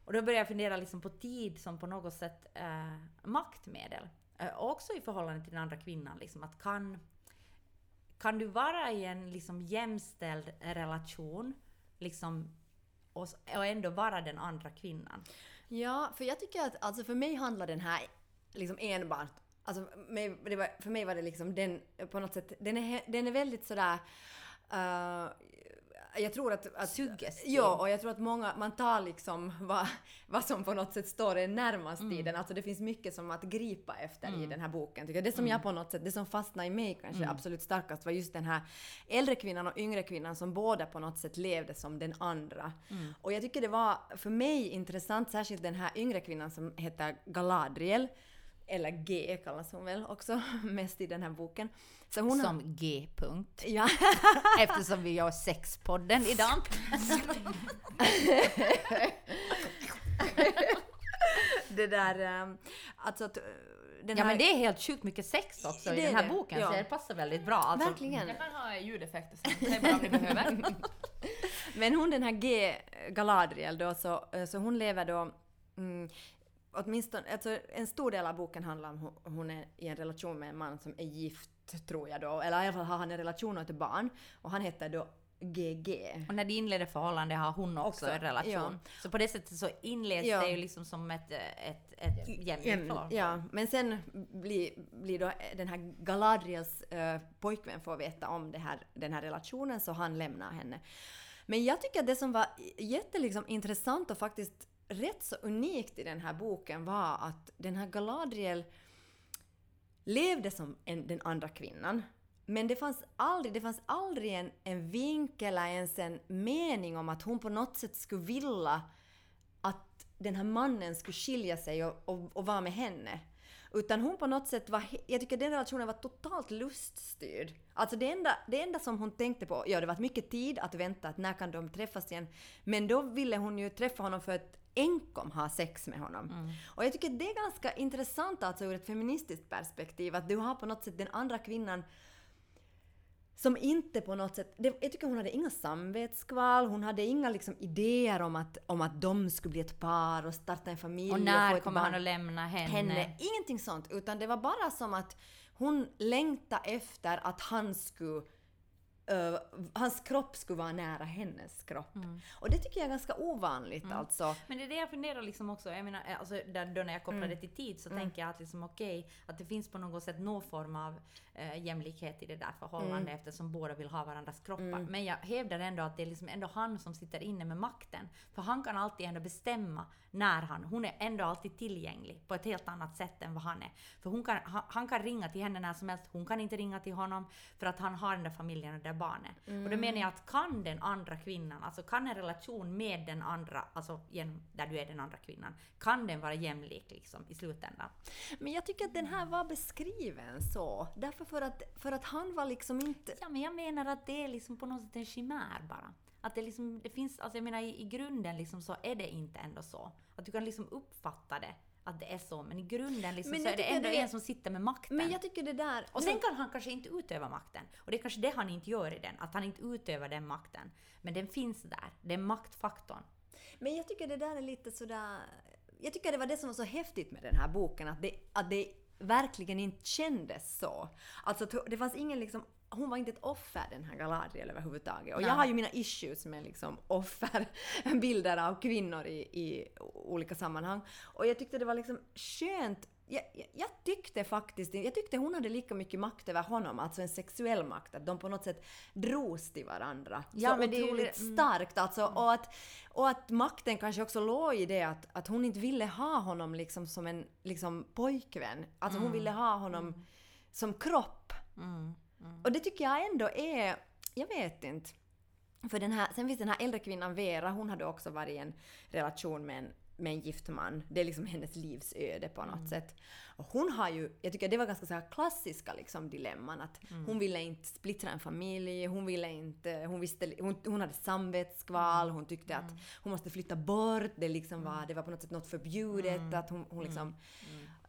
Och då började jag fundera liksom på tid som på något sätt eh, maktmedel. Eh, också i förhållande till den andra kvinnan. Liksom, att kan, kan du vara i en liksom, jämställd relation liksom, och, och ändå vara den andra kvinnan? Ja, för jag tycker att alltså för mig handlar den här liksom enbart Alltså, för mig var det liksom den, på något sätt, den är, den är väldigt sådär... Uh, jag tror att... att Suggestiv. Ja, och jag tror att många, man tar liksom vad, vad som på något sätt står en närmast i den. Alltså det finns mycket som att gripa efter i den här boken. Tycker jag. Det som jag på något sätt, det som fastnade i mig kanske absolut starkast var just den här äldre kvinnan och yngre kvinnan som båda på något sätt levde som den andra. Och jag tycker det var för mig intressant, särskilt den här yngre kvinnan som heter Galadriel. Eller G kallas hon väl också mest i den här boken. Så hon har- Som G-punkt. Ja. Eftersom vi gör sexpodden idag. det där... um, Alltså att, uh, den Ja här, men det är helt sjukt mycket sex också Det i är den här det, boken ja. så det passar väldigt bra. Alltså, Verkligen. Jag kan ha ljudeffekter sen. Säg bara om ni behöver. Men hon den här G. Galadriel då, så, eh, så hon lever då... Mm, åtminstone, alltså en stor del av boken handlar om hon, hon är i en relation med en man som är gift, tror jag då. Eller i alla fall har han en relation och ett barn. Och han heter då GG. Och när de inleder förhållande har hon också, Också, en relation. ja. Så på det sättet så inleds Ja. det ju liksom som ett, ett, ett jämlikt En, förhållande. ja, men sen blir, blir då den här Galadriels eh, pojkvän får veta om det här, den här relationen så han lämnar henne. Men jag tycker att det som var jätte liksom, och faktiskt rätt så unikt i den här boken var att den här Galadriel levde som en, den andra kvinnan. Men det fanns aldrig, det fanns aldrig en, en vink eller ens en mening om att hon på något sätt skulle vilja att den här mannen skulle skilja sig och, och, och vara med henne. Utan hon på något sätt var... Jag tycker den relationen var totalt luststyrd. Alltså det enda, det enda som hon tänkte på, ja det var mycket tid att vänta, att när kan de träffas igen? Men då ville hon ju träffa honom för att enkom ha sex med honom. Och jag tycker det är ganska intressant alltså ur ett feministiskt perspektiv, att du har på något sätt den andra kvinnan som inte på något sätt... Det, jag tycker hon hade inga samvetskval, hon hade inga liksom idéer om att, om att de skulle bli ett par och starta en familj Och när ett kommer barn. han att lämna henne? henne. Ingenting sånt, utan det var bara som att hon längtade efter att han skulle eh, hans kropp skulle vara nära hennes kropp. Och det tycker jag är ganska ovanligt alltså. Men det är det jag funderar liksom också, jag menar, eh, alltså, där, då när jag kopplar det till tid så tänker jag att liksom okej, att det finns på något sätt någon form av eh, jämlikhet i det där förhållandet eftersom båda vill ha varandras kroppar. Men jag hävdar ändå att det är liksom ändå han som sitter inne med makten. För han kan alltid ändå bestämma när han, hon är ändå alltid tillgänglig på ett helt annat sätt än vad han är. För hon kan, han, han kan ringa till henne när som helst, hon kan inte ringa till honom för att han har den där familjen och där barnet. Och då menar jag att kan den andra kvinnan, alltså kan en relation med den andra, alltså genom, där du är den andra kvinnan, kan den vara jämlik liksom i slutändan? Men jag tycker att den här var beskriven så. Därför för att, för att han var liksom inte... Ja, men jag menar att det är liksom på något sätt en chimär bara. Att det liksom, det finns, alltså jag menar i, i grunden liksom så är det inte ändå så. Att du kan liksom uppfatta det, att det är så, men i grunden liksom så är det ändå det en som sitter med makten. Men jag tycker det där... Och sen kan han kanske inte utöva makten. Och det är kanske det han inte gör i den, att han inte utövar den makten. Men den finns där, det är maktfaktorn. Men jag tycker det där är lite sådär... Jag tycker det var det som var så häftigt med den här boken, att det, att det verkligen inte kändes så. Alltså det fanns ingen liksom... Hon var inte ett offer den här Galadriel överhuvudtaget. Och jag Nej. har ju mina issues med liksom offerbilder av kvinnor i, i olika sammanhang. Och jag tyckte det var liksom skönt jag, jag, jag tyckte faktiskt jag tyckte hon hade lika mycket makt över honom, alltså en sexuell makt, att de på något sätt drogs till varandra. Ja, så men otroligt det- mm. starkt alltså. Och att, och att makten kanske också låg i det att, att hon inte ville ha honom liksom som en liksom, pojkvän. Alltså hon ville ha honom som kropp. Och det tycker jag ändå är, jag vet inte. För den här, sen finns den här äldre kvinnan Vera, hon hade också varit i en relation med en, med en gift man. Det är liksom hennes livsöde på något sätt. Och hon har ju, jag tycker det var ganska så här klassiska liksom dilemman att hon ville inte splittra en familj, hon ville inte, hon visste, hon, hon hade samvetskval, hon tyckte att hon måste flytta bort, det liksom var, det var på något sätt något förbjudet, att hon, hon liksom...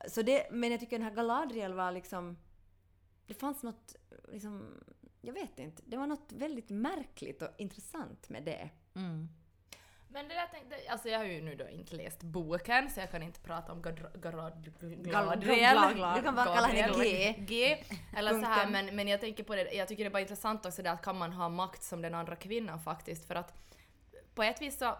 Så det, men jag tycker den här Galadriel var liksom, det fanns något, liksom, jag vet inte, det var något väldigt märkligt och intressant med det. Men det där tänkte, alltså jag har ju nu då inte läst boken så jag kan inte prata om glad- Du kan bara kalla henne G. G. Eller så här, men, men jag tänker på det, jag tycker det är bara intressant också det att kan man ha makt som den andra kvinnan faktiskt för att på ett vis så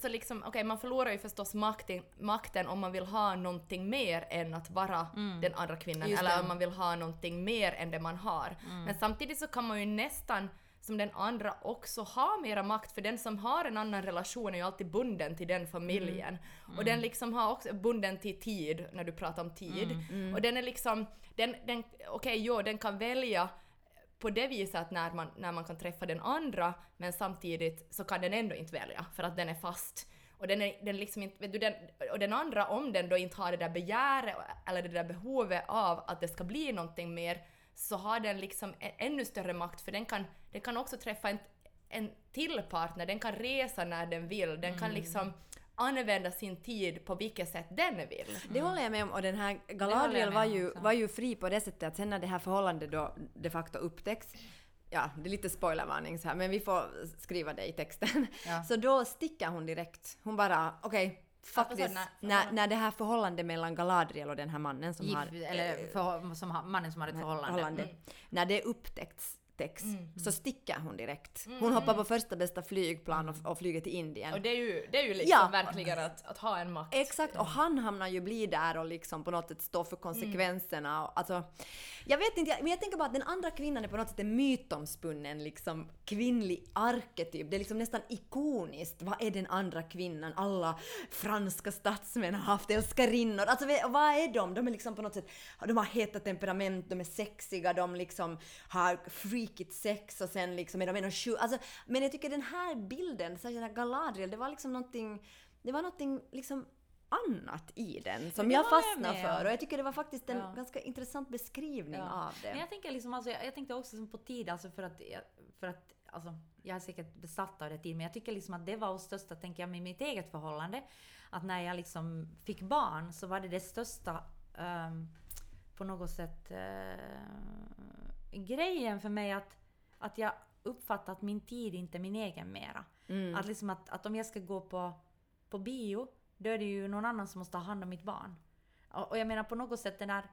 så liksom, okej man förlorar ju förstås makten, makten om man vill ha någonting mer än att vara den andra kvinnan Just eller det. om man vill ha någonting mer än det man har. Men samtidigt så kan man ju nästan som den andra också ha mera makt för den som har en annan relation är ju alltid bunden till den familjen. Och den liksom har också bunden till tid när du pratar om tid. Och den är liksom, den, den, okej jo den kan välja på det viset att när man, när man kan träffa den andra men samtidigt så kan den ändå inte välja för att den är fast. Och den, är, den, liksom inte, du, den, och den andra om den då inte har det där begäret eller det där behovet av att det ska bli någonting mer så har den liksom ännu större makt för den kan, den kan också träffa en, en till partner, den kan resa när den vill, den kan liksom använda sin tid på vilket sätt den vill. Det håller jag med om och den här Galadriel var ju, också. var ju fri på det sättet att sen när det här förhållandet då de facto upptäcks Ja, det är lite spoilervarning så här, men vi får skriva det i texten. Ja. Så då sticker hon direkt. Hon bara, okej, faktiskt, Varför så? när, När- det här förhållandet mellan Galadriel och den här mannen som Gift, har... eller för, som har, mannen som har ett förhållande. förhållande. När det upptäcks täcks, Mm. så sticker hon direkt. Hon hoppar på första bästa flygplan och, och flyger till Indien. Och det är ju, det är ju liksom Ja. verkligen att, att ha en makt. Exakt, och han hamnar ju bli där och liksom på något sätt stå för konsekvenserna. Och, alltså, jag vet inte, men jag tänker bara att den andra kvinnan är på något sätt en mytomspunnen liksom, kvinnlig arketyp. Det är liksom nästan ikoniskt. Vad är den andra kvinnan? Alla franska statsmän har haft älskarinnor. Alltså vad är de? De är liksom på något sätt, de har heta temperament, de är sexiga, de liksom har freakigt sex och sen liksom är de en och tjugo. Alltså, men jag tycker den här bilden, så här Galadriel, det var liksom någonting, det var någonting liksom annat i den som Det jag fastnade för och jag tycker det var faktiskt en Ja. ganska intressant beskrivning Ja. av det. Men jag tänker liksom, alltså, jag, jag tänkte också på tid, alltså för att, för att alltså, jag är säkert besatt av det tid, men jag tycker liksom att det var hos största, tänker jag, med mitt eget förhållande. Att när jag liksom fick barn så var det det största ehm, på något sätt eh, grejen för mig att, att jag uppfattar att min tid inte är min egen mera. Mm. Att, liksom att, att om jag ska gå på, på bio, då är det ju någon annan som måste ha hand om mitt barn. Och, och jag menar på något sätt den där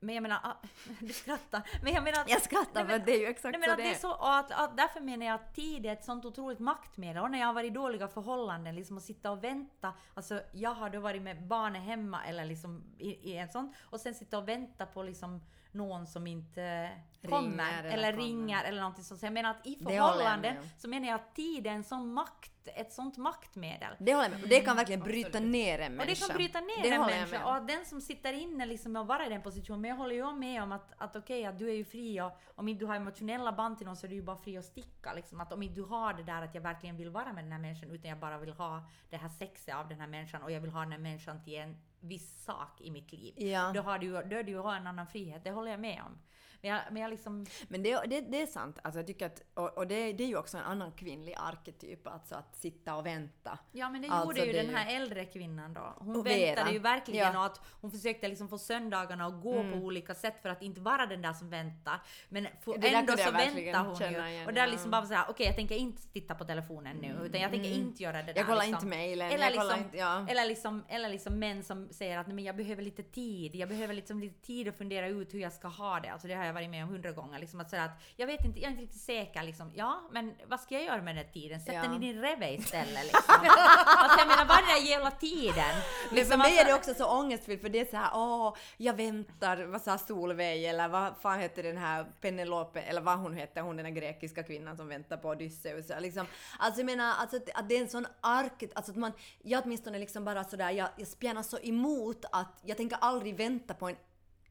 men jag menar, ah, du skrattar. Men jag menar att, Jag skrattar men- att det är ju exakt Nej, men så att det är så, och att, att därför menar jag att tid är ett sånt otroligt maktmedel. Och när jag har varit i dåliga förhållanden, liksom att sitta och vänta. Alltså jag har då varit med barnet hemma eller liksom i, i en sån. Och sen sitta och vänta på liksom någon som inte kommer. eller Eller, kommer. ringer eller någonting sånt. Så jag menar att i förhållanden så menar jag att tid är en sån makt, ett sånt maktmedel. Det håller jag med. Det kan verkligen bryta absolut. ner en Och människa. det kan bryta ner Det en människa. Och att den som sitter inne liksom och vara i den positionen. Men jag håller ju med om att, att okej, att du är ju fri och om inte du har emotionella band till någon så är du ju bara fri att sticka. Liksom. Att om inte du har det där att jag verkligen vill vara med den här människan utan jag bara vill ha det här sexet av den här människan och jag vill ha den här människan till en viss sak i mitt liv. Ja. Då, har du, då är du ju ha en annan frihet, det håller jag med om. Men jag, men jag liksom... Men det, det, det är sant. Alltså jag tycker att, och, och det, det är ju också en annan kvinnlig arketyp, alltså att sitta och vänta. Ja men det Alltså, gjorde ju det är den ju- här äldre kvinnan då. Hon väntade Vera. ju verkligen Ja. Mm. och att hon försökte liksom få söndagarna att gå på olika sätt för att inte vara den där som väntar. Men ändå så väntar hon ju. igen, och där ja. liksom bara såhär, okej jag tänker inte titta på telefonen nu utan jag tänker inte göra det där. Mm. Jag kollar liksom. inte mejlen, Eller liksom, inte- ja. eller, liksom, eller liksom män som säger att Nej, men jag behöver lite tid, jag behöver liksom lite tid att fundera ut hur jag ska ha det. Alltså det har jag varit med om hundra gånger. Liksom att säga att jag vet inte, jag är inte riktigt säker liksom. Ja, men vad ska jag göra med den här tiden? Sätt Ja. den i din reve istället liksom. alltså jag menar, vad är den där jävla tiden? Men för Liksom, mig är det alltså- också så ångestfyllt för det är så här, åh, jag väntar, vad sa Solveig eller vad fan heter den här Penelope, eller vad hon heter, hon den här grekiska kvinnan som väntar på Odysseus. Liksom. Alltså jag menar, alltså, att, att det är en sån ark, alltså att man, jag åtminstone liksom bara sådär, jag, jag spjärnar så emot att jag tänker aldrig vänta på en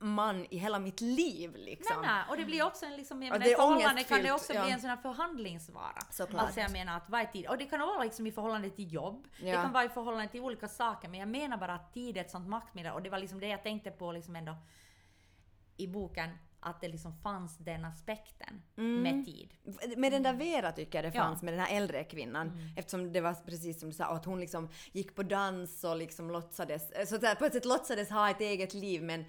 man i hela mitt liv liksom. Nej, nej, och det blir också en liksom, menar, det förhållande kan det också ja. bli en sån här förhandlingsvara. Såklart. Alltså jag menar att vad är tid? Och det kan vara liksom i förhållande till jobb, det Ja. kan vara i förhållande till olika saker, men jag menar bara att tid är ett sånt maktmedel och det var liksom det jag tänkte på liksom ändå i boken, att det liksom fanns den aspekten med tid. Med den där Vera tycker jag det Ja. fanns, med den här äldre kvinnan. Eftersom det var precis som du sa, att hon liksom gick på dans och liksom låtsades, eh, så säga, på ett sätt låtsades ha ett eget liv men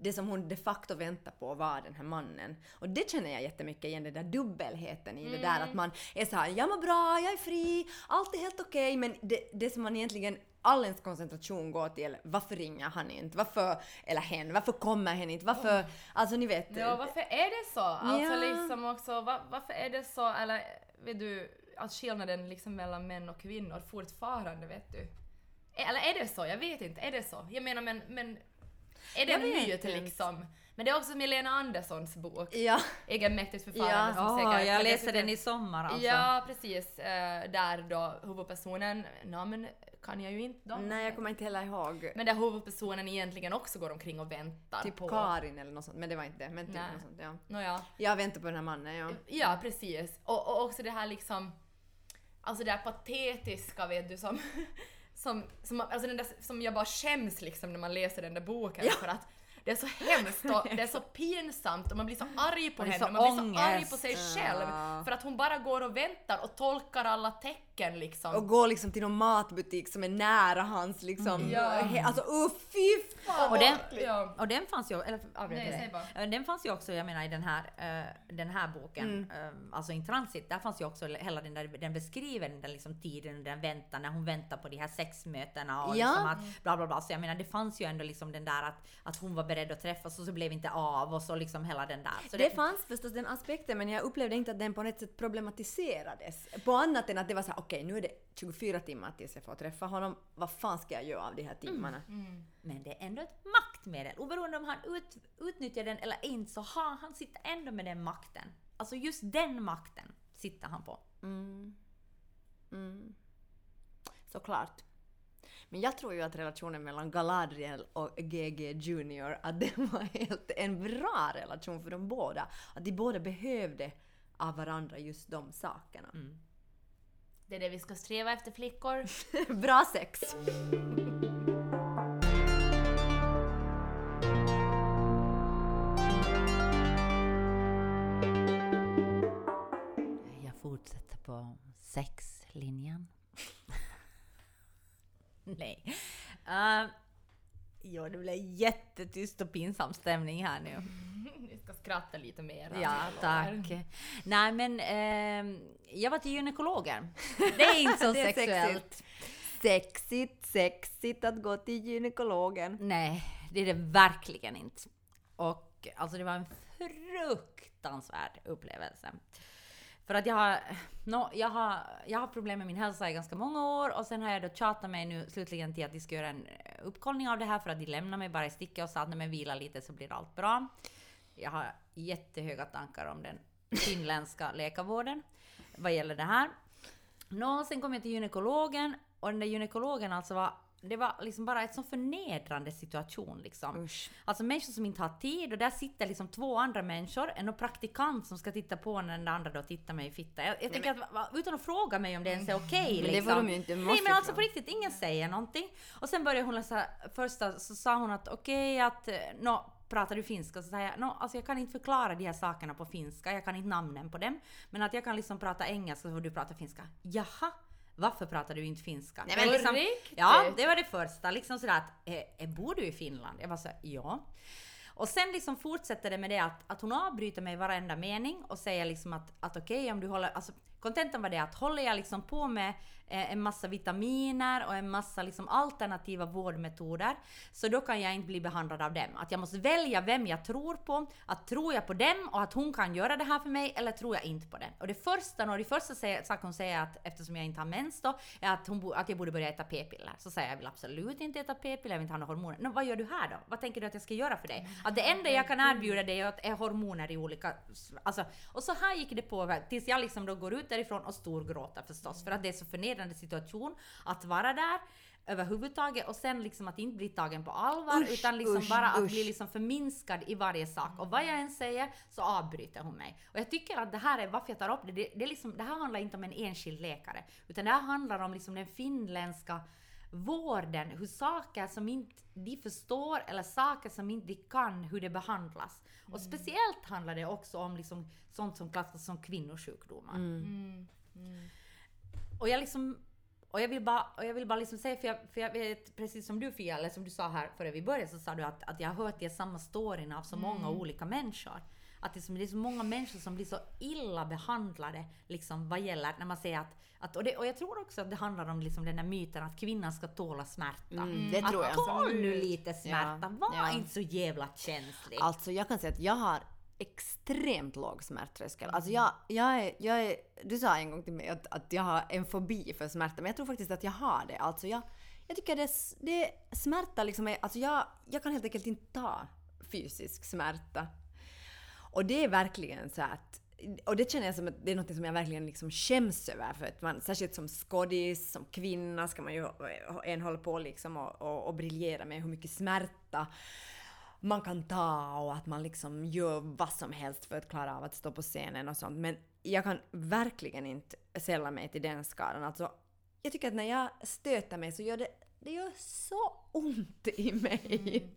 det som hon de facto väntade på var den här mannen. Och det känner jag jättemycket igen, den där dubbelheten i det där att man är så här, jag mår bra, jag är fri, allt är helt okej men det, det som man egentligen all ens koncentration går till varför ringer han inte, varför, eller hen, varför kommer hen inte, varför, alltså ni vet. Ja, varför är det så? Alltså Ja. liksom också, va, varför är det så, eller vet du, att skillnaden liksom mellan män och kvinnor fortfarande, vet du? Eller är det så? Jag vet inte, är det så? Jag menar men, men är det en inte. liksom? Men det är också Milena Anderssons bok, Ja. Egenmäktigt förfarande Ja. som säkert... jag inte- den i sommar alltså. Ja, precis. Eh, där då huvudpersonen, namn kan jag ju inte då. Nej, jag kommer inte heller ihåg. Men där huvudpersonen egentligen också går omkring och väntar Typ på... Karin eller något sånt, men det var inte det. Men typ Nej. något sånt, ja. Nåja. Jag väntar på den här mannen, ja. Ja, precis. Och, och också det här liksom, alltså det här patetiska vet du som, som, som, alltså den där, som jag bara skäms liksom när man läser den där boken för att det är så hemskt och det är så pinsamt och man blir så arg på henne och man blir så arg på sig själv för att hon bara går och väntar och tolkar alla tecken liksom. Och gå liksom till någon matbutik som är nära hans liksom... Ja. he- Alltså uh, fy fan Och den, ja. och den fanns ju, eller avbryter. Eh, Den fanns ju också, jag menar i den här, eh, den här boken, Mm. eh, alltså in transit, där fanns ju också hela den där, den beskriver den där liksom tiden, den väntan, när hon väntar på de här sexmötena och Ja. liksom att bla bla bla. Så jag menar det fanns ju ändå liksom den där att, att hon var beredd att träffas och så blev inte av och så liksom hela den där. Så Det fanns förstås den aspekten men jag upplevde inte att den på något sätt problematiserades. På annat än att det var så här: okej nu är det 24 timmar tills jag får träffa honom. Vad fan ska jag göra av de här timmarna? Men det är ändå ett maktmedel. Oberoende om han ut, utnyttjar den eller inte så har han sitter ändå med den makten. Alltså just den makten sitter han på. Mm. Mm. Såklart. Men jag tror ju att relationen mellan Galadriel och GG Junior, att det var helt en bra relation för de båda. Att de båda behövde av varandra just de sakerna. Det är det vi ska sträva efter flickor. bra sex! Jag fortsätter på sexlinjen. Nej. Uh, jo, det blev jättetyst och pinsam stämning här nu. Ska skratta lite mer. Ja, tack. Nej, men ehm, jag var till gynekologen. Det är inte så är sexuellt. sexigt. Sexigt, att gå till gynekologen. Nej, det är det verkligen inte. Och alltså det var en fruktansvärd upplevelse. För att jag har, no, jag har, jag har problem med min hälsa i ganska många år och sen har jag då tjatat mig nu slutligen till att de ska göra en eh, uppkollning av det här för att de lämnar mig bara i sticket och sa att när man vilar lite så blir allt bra. Jag har jättehöga tankar om den finländska läkarvården vad gäller det här. Nå, sen kom jag till gynekologen och den där gynekologen alltså var det var liksom bara ett sån förnedrande situation liksom. Usch. Alltså människor som inte har tid och där sitter liksom två andra människor, en praktikant som ska titta på när den andra då tittar mig i fitta. Jag, jag tänker att utan att fråga mig om det ens är okej Men det liksom. får de ju inte, Nej men alltså på riktigt, ingen säger någonting. Och sen började hon läsa, första så sa hon att okej att, eh, nå, pratar du finska? Så sa jag, no, alltså jag kan inte förklara de här sakerna på finska, jag kan inte namnen på dem. Men att jag kan liksom prata engelska och du pratar finska. Jaha? Varför pratar du inte finska? Nej, men riktigt? Ja, det var det första. Liksom sådär att, eh, eh, bor du i Finland? Jag var så ja. Och sen liksom fortsätter det med det att, att hon avbryter mig i varenda mening och säger liksom att, att okej om du håller, alltså kontentan var det att håller jag liksom på med Eh, en massa vitaminer och en massa liksom alternativa vårdmetoder så då kan jag inte bli behandlad av dem. Att jag måste välja vem jag tror på, att tror jag på dem och att hon kan göra det här för mig eller tror jag inte på det? Och det första, och det första sak hon säger att eftersom jag inte har mens då, är att, hon, att jag borde börja äta p-piller. Så säger jag, jag vill absolut inte äta p-piller, jag vill inte ha några hormoner. Men vad gör du här då? Vad tänker du att jag ska göra för dig? Att det enda jag kan erbjuda dig är, att- är hormoner i olika... Alltså, och så här gick det på tills jag liksom då går ut därifrån och storgråter förstås. För att det är så förnedrande situation att vara där överhuvudtaget och sen liksom att inte bli tagen på allvar Usch, utan liksom usch, bara att usch. bli liksom förminskad i varje sak. Och vad jag än säger så avbryter hon mig. Och jag tycker att det här är varför jag tar upp det. Det, det, liksom, det här handlar inte om en enskild läkare utan det här handlar om liksom den finländska vården, hur saker som inte de förstår eller saker som inte de kan, hur det behandlas. Och speciellt handlar det också om liksom sånt som klassas som kvinnosjukdomar. Mm. Och jag liksom och jag vill bara, och jag vill bara liksom säga, för jag, för jag vet precis som du Fia, eller som du sa här före vi började, så sa du att, att jag har hört de samma storyn av så många olika människor. Att det, det är så många människor som blir så illa behandlade liksom vad gäller när man säger att, att och, det, och jag tror också att det handlar om liksom den där myten att kvinnan ska tåla smärta. Mm, det att tror jag. tål nu lite smärta, Ja, var ja. inte så jävla känslig. Alltså jag kan säga att jag har extremt låg smärttröskel. Alltså jag, jag, är, jag är, du sa en gång till mig att, att jag har en fobi för smärta, men jag tror faktiskt att jag har det. Alltså jag, jag tycker det, det smärta liksom är, alltså jag, jag kan helt enkelt inte ta fysisk smärta. Och det är verkligen så att och det känner jag som att det är något som jag verkligen liksom skäms över. För att man, särskilt som skådis, som kvinna, ska man ju en hålla på liksom och, och, och briljera med hur mycket smärta man kan ta och att man liksom gör vad som helst för att klara av att stå på scenen och sånt. Men jag kan verkligen inte sälla mig till den skaran. Alltså, jag tycker att när jag stöter mig så gör det, det gör så ont i mig.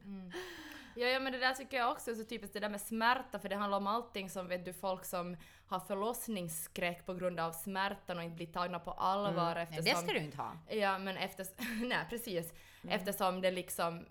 Ja, ja, men det där tycker jag också är så typiskt det där med smärta, för det handlar om allting som vet du, folk som har förlossningsskräck på grund av smärtan och inte blir tagna på allvar Nej, eftersom... det ska du inte ha. Ja, men efter, nej, precis. Mm. Eftersom det liksom,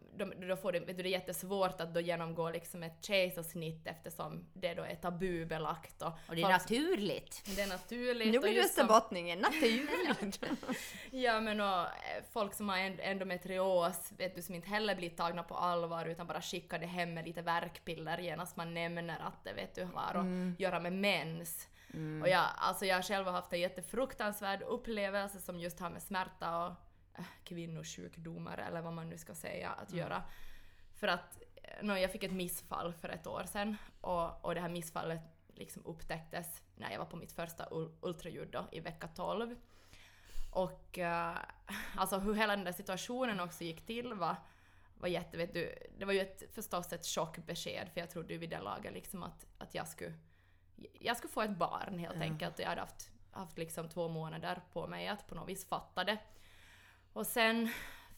då får det, det är jättesvårt att då genomgå liksom ett kejsarsnitt eftersom det då är tabubelagt och, Och det är naturligt. det är naturligt. Nu blir du österbottningen, naturligt. Ja men och eh, folk som har en- endometrios, vet du, som inte heller blir tagna på allvar utan bara skickade hem med lite värkpiller genast man nämner att det vet du har att göra med mens. Och jag, alltså jag själv har haft en jättefruktansvärd upplevelse som just har med smärta och kvinnosjukdomar eller vad man nu ska säga att göra. För att nå, jag fick ett missfall för ett år sedan och, och det här missfallet liksom upptäcktes när jag var på mitt första ul- ultraljud då, i vecka 12. Och eh, alltså hur hela den där situationen också gick till var, var jätte, vet du, det var ju ett, förstås ett chockbesked för jag trodde ju vid det laget liksom att, att jag skulle jag skulle få ett barn helt enkelt och jag hade haft, haft liksom två månader på mig att på något vis fatta det. Och sen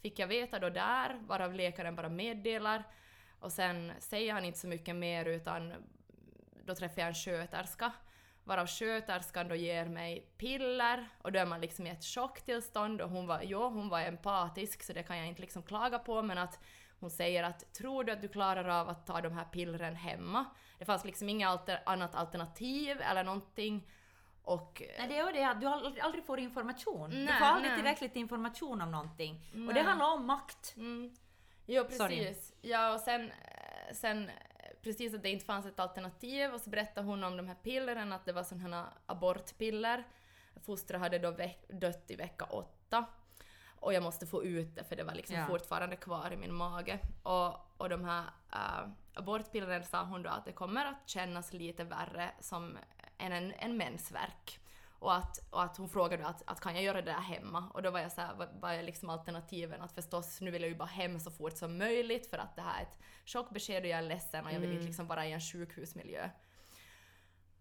fick jag veta då där, varav läkaren bara meddelar och sen säger han inte så mycket mer utan då träffar jag en sköterska varav sköterskan då ger mig piller och då är man liksom i ett chocktillstånd och hon var, jo, hon var empatisk så det kan jag inte liksom klaga på men att hon säger att tror du att du klarar av att ta de här pillren hemma? Det fanns liksom inget alter, annat alternativ eller någonting och Nej, det är det att du aldrig, får information. du Nej, får aldrig nej. tillräckligt information om någonting. Och det Nej. handlar om makt. Mm. Jo, Sorry. precis. Ja, och sen, eh, sen eh, precis att det inte fanns ett alternativ och så berättade hon om de här pillren, att det var sådana abortpiller. Fostret hade då dött i vecka åtta. Och jag måste få ut det för det var liksom Ja. fortfarande kvar i min mage. Och, och de här uh, abortpillren sa hon då att det kommer att kännas lite värre som än en, en mensvärk. Och att, och att hon frågade att, att kan jag göra det där hemma? Och då var jag så här, vad är liksom alternativen? Att förstås, nu vill jag ju bara hem så fort som möjligt för att det här är ett chockbesked och jag är ledsen och jag vill inte liksom vara i en sjukhusmiljö.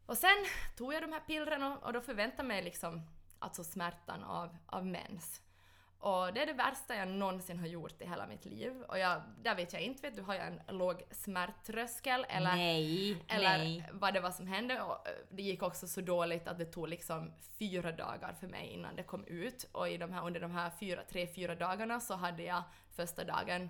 Och sen tog jag de här pillren och, och då förväntade mig liksom alltså smärtan av, av mens. Och det är det värsta jag någonsin har gjort i hela mitt liv. Och jag, där vet jag inte, vet du, har jag en låg smärttröskel eller, nej, eller nej. vad det var som hände. Och eh, det gick också så dåligt att det tog liksom fyra dagar för mig innan det kom ut. Och i de här, under de här fyra, tre, fyra dagarna så hade jag första dagen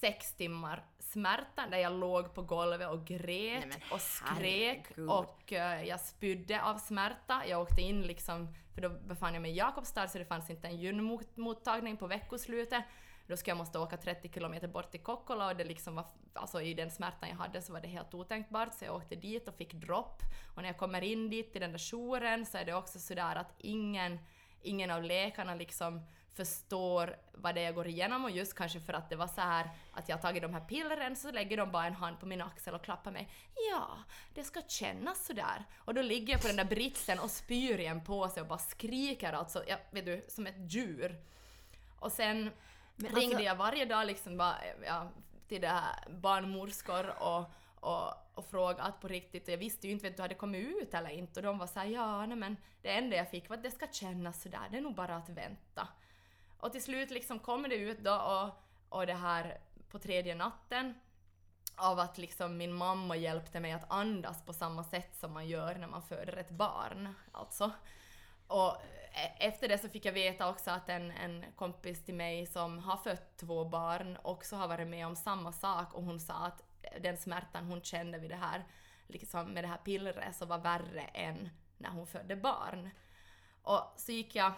sex timmar smärta där jag låg på golvet och grät Nej, och skrek herregud. och eh, jag spydde av smärta. Jag åkte in liksom, för då befann jag mig i Jakobstad så det fanns inte en gynmottagning på veckoslutet. Då ska jag måste åka 30 kilometer bort till Kokkola och det liksom var, alltså i den smärtan jag hade så var det helt otänkbart så jag åkte dit och fick dropp. Och när jag kommer in dit till den där jouren så är det också sådär att ingen, ingen av läkarna liksom förstår vad det är jag går igenom och just kanske för att det var så här att jag har tagit de här pillren så lägger de bara en hand på min axel och klappar mig. Ja, det ska kännas sådär. Och då ligger jag på den där britsen och spyr i en påse och bara skriker alltså, jag, vet du, som ett djur. Och sen Men ringde alltså- jag varje dag liksom bara, ja, till det här barnmorskor och, och, och frågat på riktigt och jag visste ju inte vet du hade kommit ut eller inte och de var såhär ja nej men det enda jag fick var att det ska kännas sådär, det är nog bara att vänta. Och till slut liksom kommer det ut då och, och det här på tredje natten av att liksom min mamma hjälpte mig att andas på samma sätt som man gör när man föder ett barn. Alltså. Och e, efter det så fick jag veta också att en, en kompis till mig som har fött två barn också har varit med om samma sak och hon sa att den smärtan hon kände vid det här, liksom med det här pillret så var värre än när hon födde barn. Och så gick jag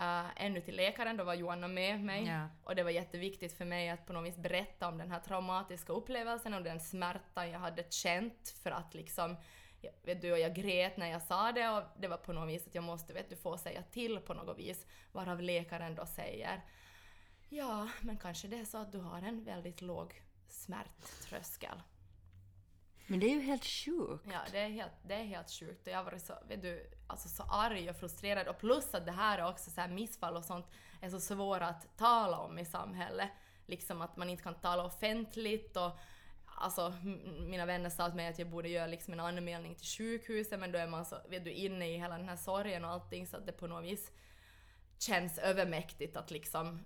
uh, ännu till läkaren, då var Joanna med mig. Ja. Och det var jätteviktigt för mig att på något vis berätta om den här traumatiska upplevelsen och den smärta jag hade känt för att liksom jag- Vet du, och jag grät när jag sa det och det var på något vis att jag måste vet du, få säga till på något vis. Varav läkaren då säger Ja, men kanske det är så att du har en väldigt låg smärttröskel. Men det är ju helt sjukt. Ja, det är helt, det är helt sjukt och jag har varit så, vet du, alltså så arg och frustrerad och plus att det här är också så här missfall och sånt är så svåra att tala om i samhället. Liksom att man inte kan tala offentligt och Alltså, m- mina vänner sa till mig att jag borde göra liksom en anmälning till sjukhuset men då är man så, vet du, inne i hela den här sorgen och allting så att det på något vis känns övermäktigt att liksom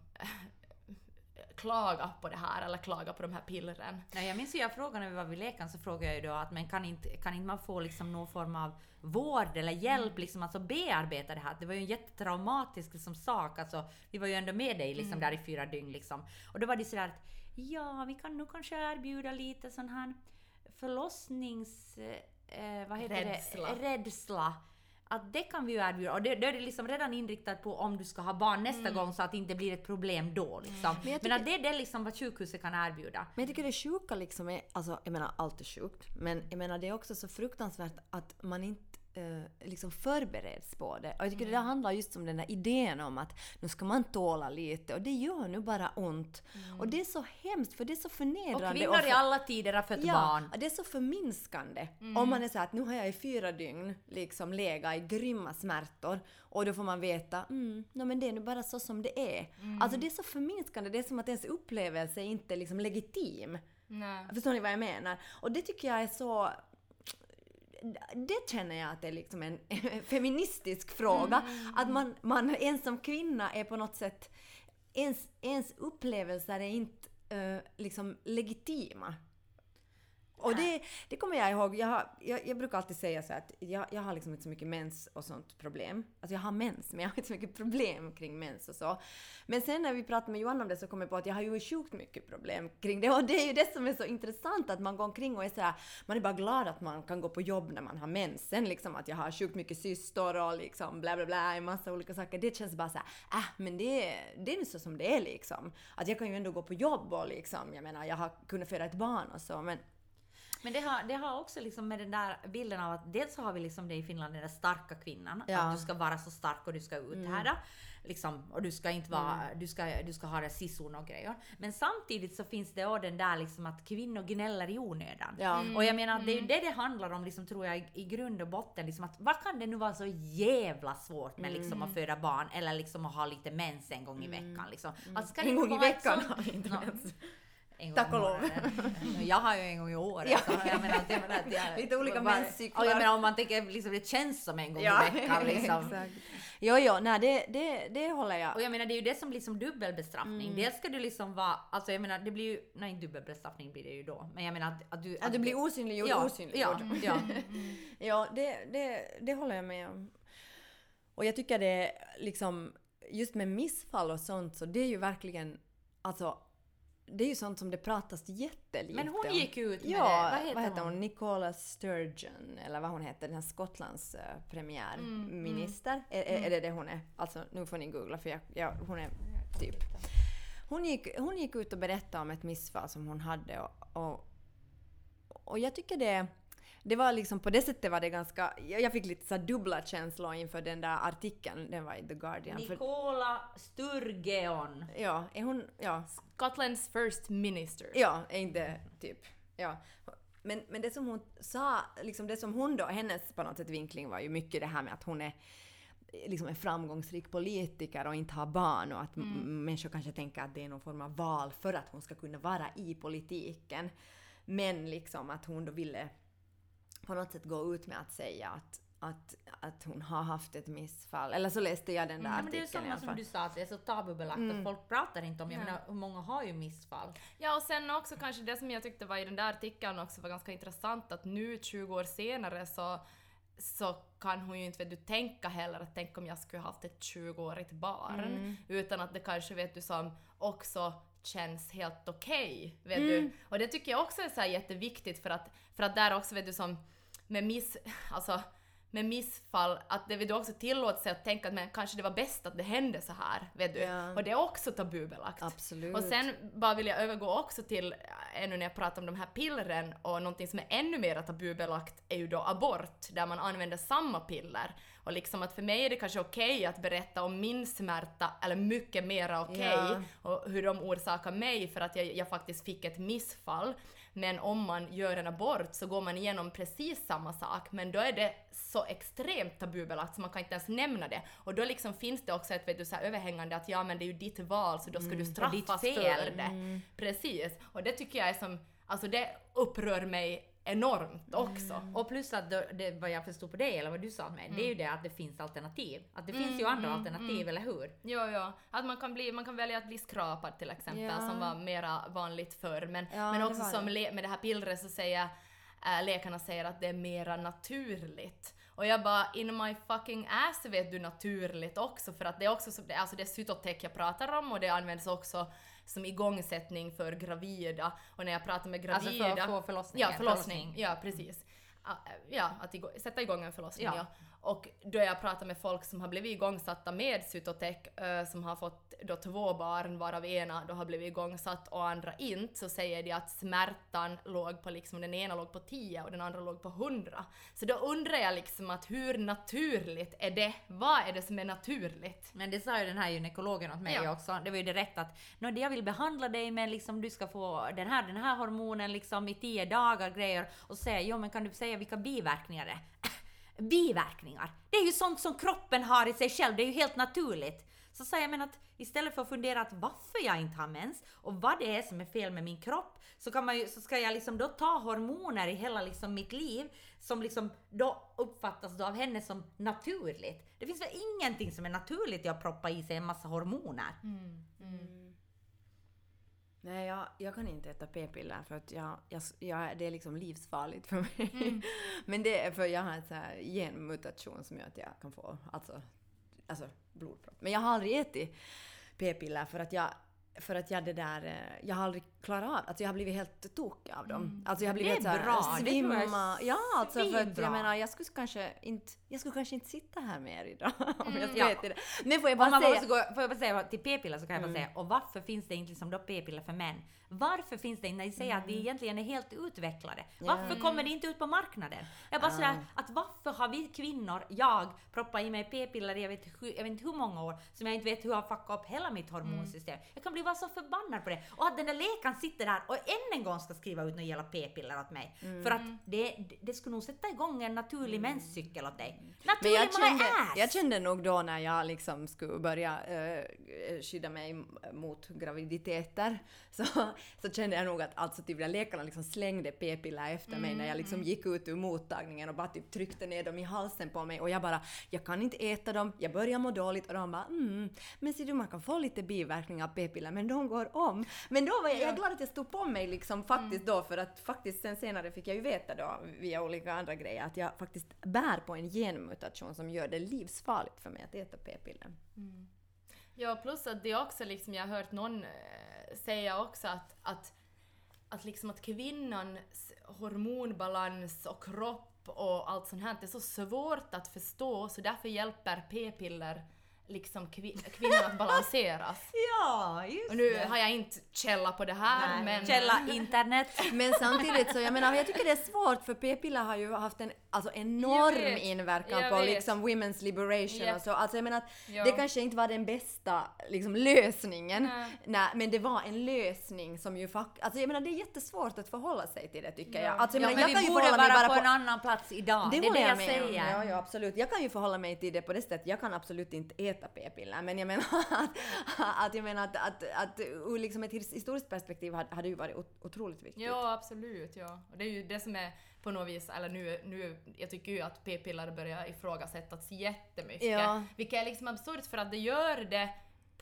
klaga på det här eller klaga på de här pillren. Nej, jag minns ju jag frågade när vi var vid läkaren så frågade jag ju då att men kan inte, kan inte man få liksom någon form av vård eller hjälp liksom alltså bearbeta det här? Det var ju en jättetraumatisk liksom sak alltså. Vi var ju ändå med dig liksom där i fyra dygn liksom. Och då var det sådär att ja, vi kan nog kanske erbjuda lite sån här förlossnings... Eh, vad heter Rädsla. det? Rädsla. Att det kan vi ju erbjuda. Och det, då är det liksom redan inriktat på om du ska ha barn nästa gång så att det inte blir ett problem då. Liksom. Men jag Men, att tycker- det är det liksom vad sjukhuset kan erbjuda. Men jag tycker det sjuka liksom är, alltså jag menar allt är sjukt, men jag menar det är också så fruktansvärt att man inte eh, liksom förbereds på det. Och jag tycker det där handlar just om den där idén om att nu ska man tåla lite och det gör nu bara ont. Och det är så hemskt för det är så Och förnedrande. kvinnor i för- alla tider har fött Ja, barn. det är så förminskande. Om man är så att nu har jag i fyra dygn liksom legat i grymma smärtor och då får man veta mm, no, men det är nu bara så som det är. Alltså det är så förminskande, det är som att ens upplevelse är inte liksom legitim. Nej. Förstår ni vad jag menar? Och det tycker jag är så... Det känner jag att det är liksom en feministisk fråga. Att man, man ens som kvinna är på något sätt... Ens, ens upplevelser är inte eh, liksom legitima. Och det, det kommer jag ihåg. Jag, har, jag, jag brukar alltid säga så att jag, jag har liksom inte så mycket mens och sånt problem. Alltså jag har mens, men jag har inte så mycket problem kring mens och så. Men sen när vi pratade med Johan om det så kom jag på att jag har ju sjukt mycket problem kring det. Och det är ju det som är så intressant, att man går omkring och är så här, man är bara glad att man kan gå på jobb när man har mensen. Liksom att jag har sjukt mycket cystor och liksom bla bla bla, en massa olika saker. Det känns bara så här, äh, men det, det är nu så som det är liksom. Att jag kan ju ändå gå på jobb och liksom, jag menar, jag har kunnat föda ett barn och så, men Men det har, det har också liksom med den där bilden av att dels så har vi liksom det i Finland, den där starka kvinnan. Ja. Att du ska vara så stark och du ska uthärda. Liksom, och du ska inte vara, du ska, du ska ha det sisun och grejer. Men samtidigt så finns det också den där liksom att kvinnor gnäller i onödan. Ja. Och jag menar, det är ju det det handlar om, liksom, tror jag, i, i grund och botten. Liksom, att, vad kan det nu vara så jävla svårt med liksom, att föda barn eller liksom, att ha lite mens en gång i veckan? Liksom. Att, ska det En gång i veckan sånt- har en gång Tack i och lov. Jag har ju en gång i året. Så jag menar, att jag menar att jag, Lite olika menscyklar. Jag menar om man tänker liksom det känns som en gång Ja, i veckan liksom. exakt. Jo, jo, nej det, det, det håller jag. Och jag menar det är ju det som blir som dubbelbestraffning. Mm. Dels ska du liksom vara, alltså jag menar det blir ju, nej inte dubbelbestraffning blir det ju då. Men jag menar att, att du... Att du blir osynliggjord, ja, osynliggjord. Ja, ja. Ja, det, det, det håller jag med om. Och jag tycker det liksom, just med missfall och sånt, så det är ju verkligen, alltså, det är ju sånt som det pratas jättelite Men hon om. gick ut med ja, det. Vad heter, hon? Nicola Sturgeon, eller vad hon heter, den här Skottlands uh, Mm, premiärminister. Är, är, är det det hon är? Alltså, nu får ni googla för jag, jag, hon är typ... Hon gick, hon gick ut och berättade om ett missfall som hon hade och, och, och jag tycker det... Det var liksom på det sättet var det ganska... Jag fick lite så dubbla känslor inför den där artikeln, den var i The Guardian. Nicola Sturgeon. ja, är hon... Ja, Scotlands first minister. Ja, är inte typ. Ja. Men, men det som hon sa, liksom det som hon då, hennes på något sätt vinkling var ju mycket det här med att hon är liksom en framgångsrik politiker och inte har barn och att mm. människor kanske tänker att det är någon form av val för att hon ska kunna vara i politiken. Men liksom att hon då ville på något sätt gå ut med att säga att, att, att hon har haft ett missfall. Eller så läste jag den där Ja, men det är ju samma som du sa, att det är så tabubelagt att folk pratar inte om. Jag menar, hur många har ju missfall? Ja, och sen också kanske det som jag tyckte var i den där artikeln också var ganska intressant att nu 20 år senare så, så kan hon ju inte vet du, tänka heller att tänk om jag skulle haft ett 20-årigt barn. Utan att det kanske vet du som också känns helt okej. vet du. Och det tycker jag också är så här jätteviktigt för att, för att där också vet du som med miss, alltså med missfall, att det vill du också tillåta sig att tänka att men kanske det var bäst att det hände så här, vet du. Ja. Och det är också tabubelagt. Absolut. Och sen bara vill jag övergå också till, äh, ännu när jag pratar om de här pillren, och någonting som är ännu mer tabubelagt är ju då abort, där man använder samma piller. Och liksom att för mig är det kanske okej att berätta om min smärta, eller mycket mera okej, Ja. och hur de orsakar mig för att jag, jag faktiskt fick ett missfall. Men om man gör en abort så går man igenom precis samma sak, men då är det så extremt tabubelagt så man kan inte ens nämna det. Och då liksom finns det också ett vet du, så överhängande att ja men det är ju ditt val så då ska du ditt straffas för det. Precis. Och det tycker jag är som, alltså det upprör mig enormt också. Och plus att det, det, vad jag förstod på dig, eller vad du sa med, det är ju det att det finns alternativ. Att det finns ju andra alternativ, eller hur? Jo, jo. Att man kan, bli, man kan välja att bli skrapad till exempel, Ja. som var mera vanligt förr. Men, Ja, men också som det. med det här pillret så säger äh, läkarna säger att det är mera naturligt. Och jag bara, in my fucking ass vet du naturligt också för att det är också så, det- alltså det är cytotec jag pratar om och det används också som igångsättning för gravida. Och när jag pratar med Alltså gravida... för att få förlossningen. Ja, förlossning. Ja, precis. Ja, att igå- sätta igång en förlossning, ja. Ja. Och då jag pratar med folk som har blivit igångsatta med Cytotec, som har fått då två barn varav ena då har blivit igångsatt och andra inte, så säger de att smärtan låg på liksom, den ena låg på 10 och den andra låg på 100. Så då undrar jag liksom att hur naturligt är det? Vad är det som är naturligt? Men det sa ju den här gynekologen åt mig Ja. också. Det var ju direkt att "Nå, det jag vill behandla dig med liksom du ska få den här, den här hormonen liksom i 10 dagar grejer och säga jo men kan du säga vilka biverkningar det är? biverkningar! Det är ju sånt som kroppen har i sig själv, det är ju helt naturligt. Så sa jag men att istället för att fundera att varför jag inte har mens och vad det är som är fel med min kropp så, kan man ju, så ska jag liksom då ta hormoner i hela liksom mitt liv som liksom då uppfattas då av henne som naturligt. Det finns väl ingenting som är naturligt i att proppa i sig en massa hormoner? Mm, mm. Nej, jag, jag kan inte äta p-piller för att jag, jag, jag, det är liksom livsfarligt för mig. Men det är för jag har en sån här genmutation som gör att jag kan få alltså, alltså blodpropp. Men jag har aldrig ätit p-piller för att jag, för att jag det där, eh, jag har aldrig klarat av alltså jag har blivit helt tokig av dem. Alltså jag har blivit Mm. Det är helt så här, bra, svimma. Ja, alltså för att jag menar jag skulle kanske inte, jag skulle kanske inte sitta här mer idag om jag skulle Mm, ja. det. Men får jag bara säga, gå, får jag bara säga till p-piller så kan jag bara säga, och varför finns det inte liksom då p-piller för män? Varför finns det inte, när ni säger att vi egentligen är helt utvecklade, varför kommer det inte ut på marknaden? Jag bara sådär, att varför har vi kvinnor, jag, proppat i mig p-piller i jag vet, hur- jag vet inte hur många år, som jag inte vet hur jag har fuckat upp hela mitt hormonsystem. Jag kan bli bara så förbannad på det. Och att den där läkaren sitter där och än en gång ska skriva ut några jävla p-piller åt mig. För att det, det, skulle nog sätta igång en naturlig menscykel åt dig. men Naturlig jag my kände, ass! jag kände nog då när jag liksom skulle börja eh, skydda mig mot graviditeter så, så kände jag nog att alltså typ läkarna liksom slängde p-piller efter mig när jag liksom gick ut ur mottagningen och bara typ tryckte ner dem i halsen på mig och jag bara jag kan inte äta dem, jag börjar må dåligt och de bara mm, men ser du man kan få lite biverkningar av p-piller men de går om. Men då var jag, jag är glad att jag stod på mig liksom faktiskt då för att faktiskt sen senare fick jag ju veta då via olika andra grejer att jag faktiskt bär på en genmutation som gör det livsfarligt för mig att äta p-piller. Ja, plus att det också liksom, jag har hört någon eh, säga också att, att, att liksom att kvinnans hormonbalans och kropp och allt sånt här, det är så svårt att förstå så därför hjälper p-piller liksom kvi- kvinnor att balanseras. Ja, just Och nu har jag inte källa på det här, men... Källa internet. Men samtidigt så, jag menar, jag tycker det är svårt för p-piller har ju haft en alltså, enorm Jag vet. inverkan Jag på vet. liksom women's liberation Ja. och så. Alltså jag menar att Ja. det kanske inte var den bästa liksom, lösningen. Nej. Nej, men det var en lösning som ju faktiskt, alltså jag menar det är jättesvårt att förhålla sig till det tycker Ja. jag. Alltså, jag, Ja, menar, men jag vi kan borde vara bara på på en annan plats idag. Det, är det jag, om. säger. Ja, ja, absolut. Jag kan ju förhålla mig till det på det sättet. Jag kan absolut inte äta p-piller, men jag menar att, att, jag menar att, att, att ur liksom ett historiskt perspektiv hade, hade ju varit ot- otroligt viktigt. Ja, absolut. Ja. Och det är ju det som är på något vis, eller nu, nu jag tycker ju att p-piller börjar ifrågasättas jättemycket. Ja. Vilket är liksom absurt för att det gör det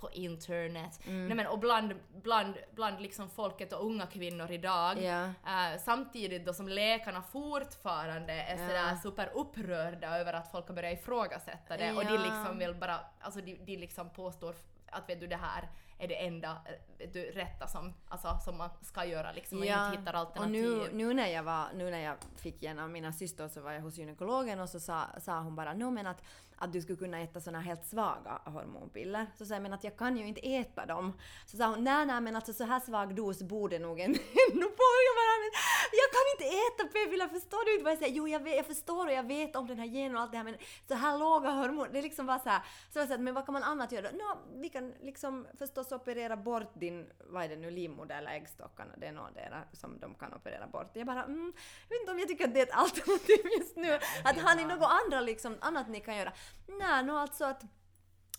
på internet. Mm. Nej, men, och bland, bland, bland liksom folket och unga kvinnor idag. Ja. Eh, samtidigt då som läkarna fortfarande är Ja. sådär superupprörda över att folk har börjat ifrågasätta det och de liksom vill bara, alltså de, de liksom påstår att vet du det här är det enda eh, du, rätta som, alltså, som man ska göra liksom och inte hittar och alternativ. nu, nu, när jag var, nu när jag fick en av mina systrar så var jag hos gynekologen och så sa, sa hon bara no, men att, att du skulle kunna äta såna helt svaga hormonpiller. Så sa jag men att jag kan ju inte äta dem. Så sa hon nej nej men alltså så här svag dos borde nog en ändå få. Jag bara men jag kan inte äta p-piller förstår du inte vad jag säger? Jo jag, vet, jag förstår och jag vet om den här genen och allt det här men så här låga hormoner, det är liksom bara så här. Så jag sa men vad kan man annat göra? Nå, vi kan liksom förstås operera bort din, vad är det nu, livmoder eller äggstockarna, det är något där som de kan operera bort. Jag bara, mm, jag vet inte om jag tycker att det är ett alternativ just nu. Att har ni något andra liksom, annat ni kan göra? Nej, no, alltså att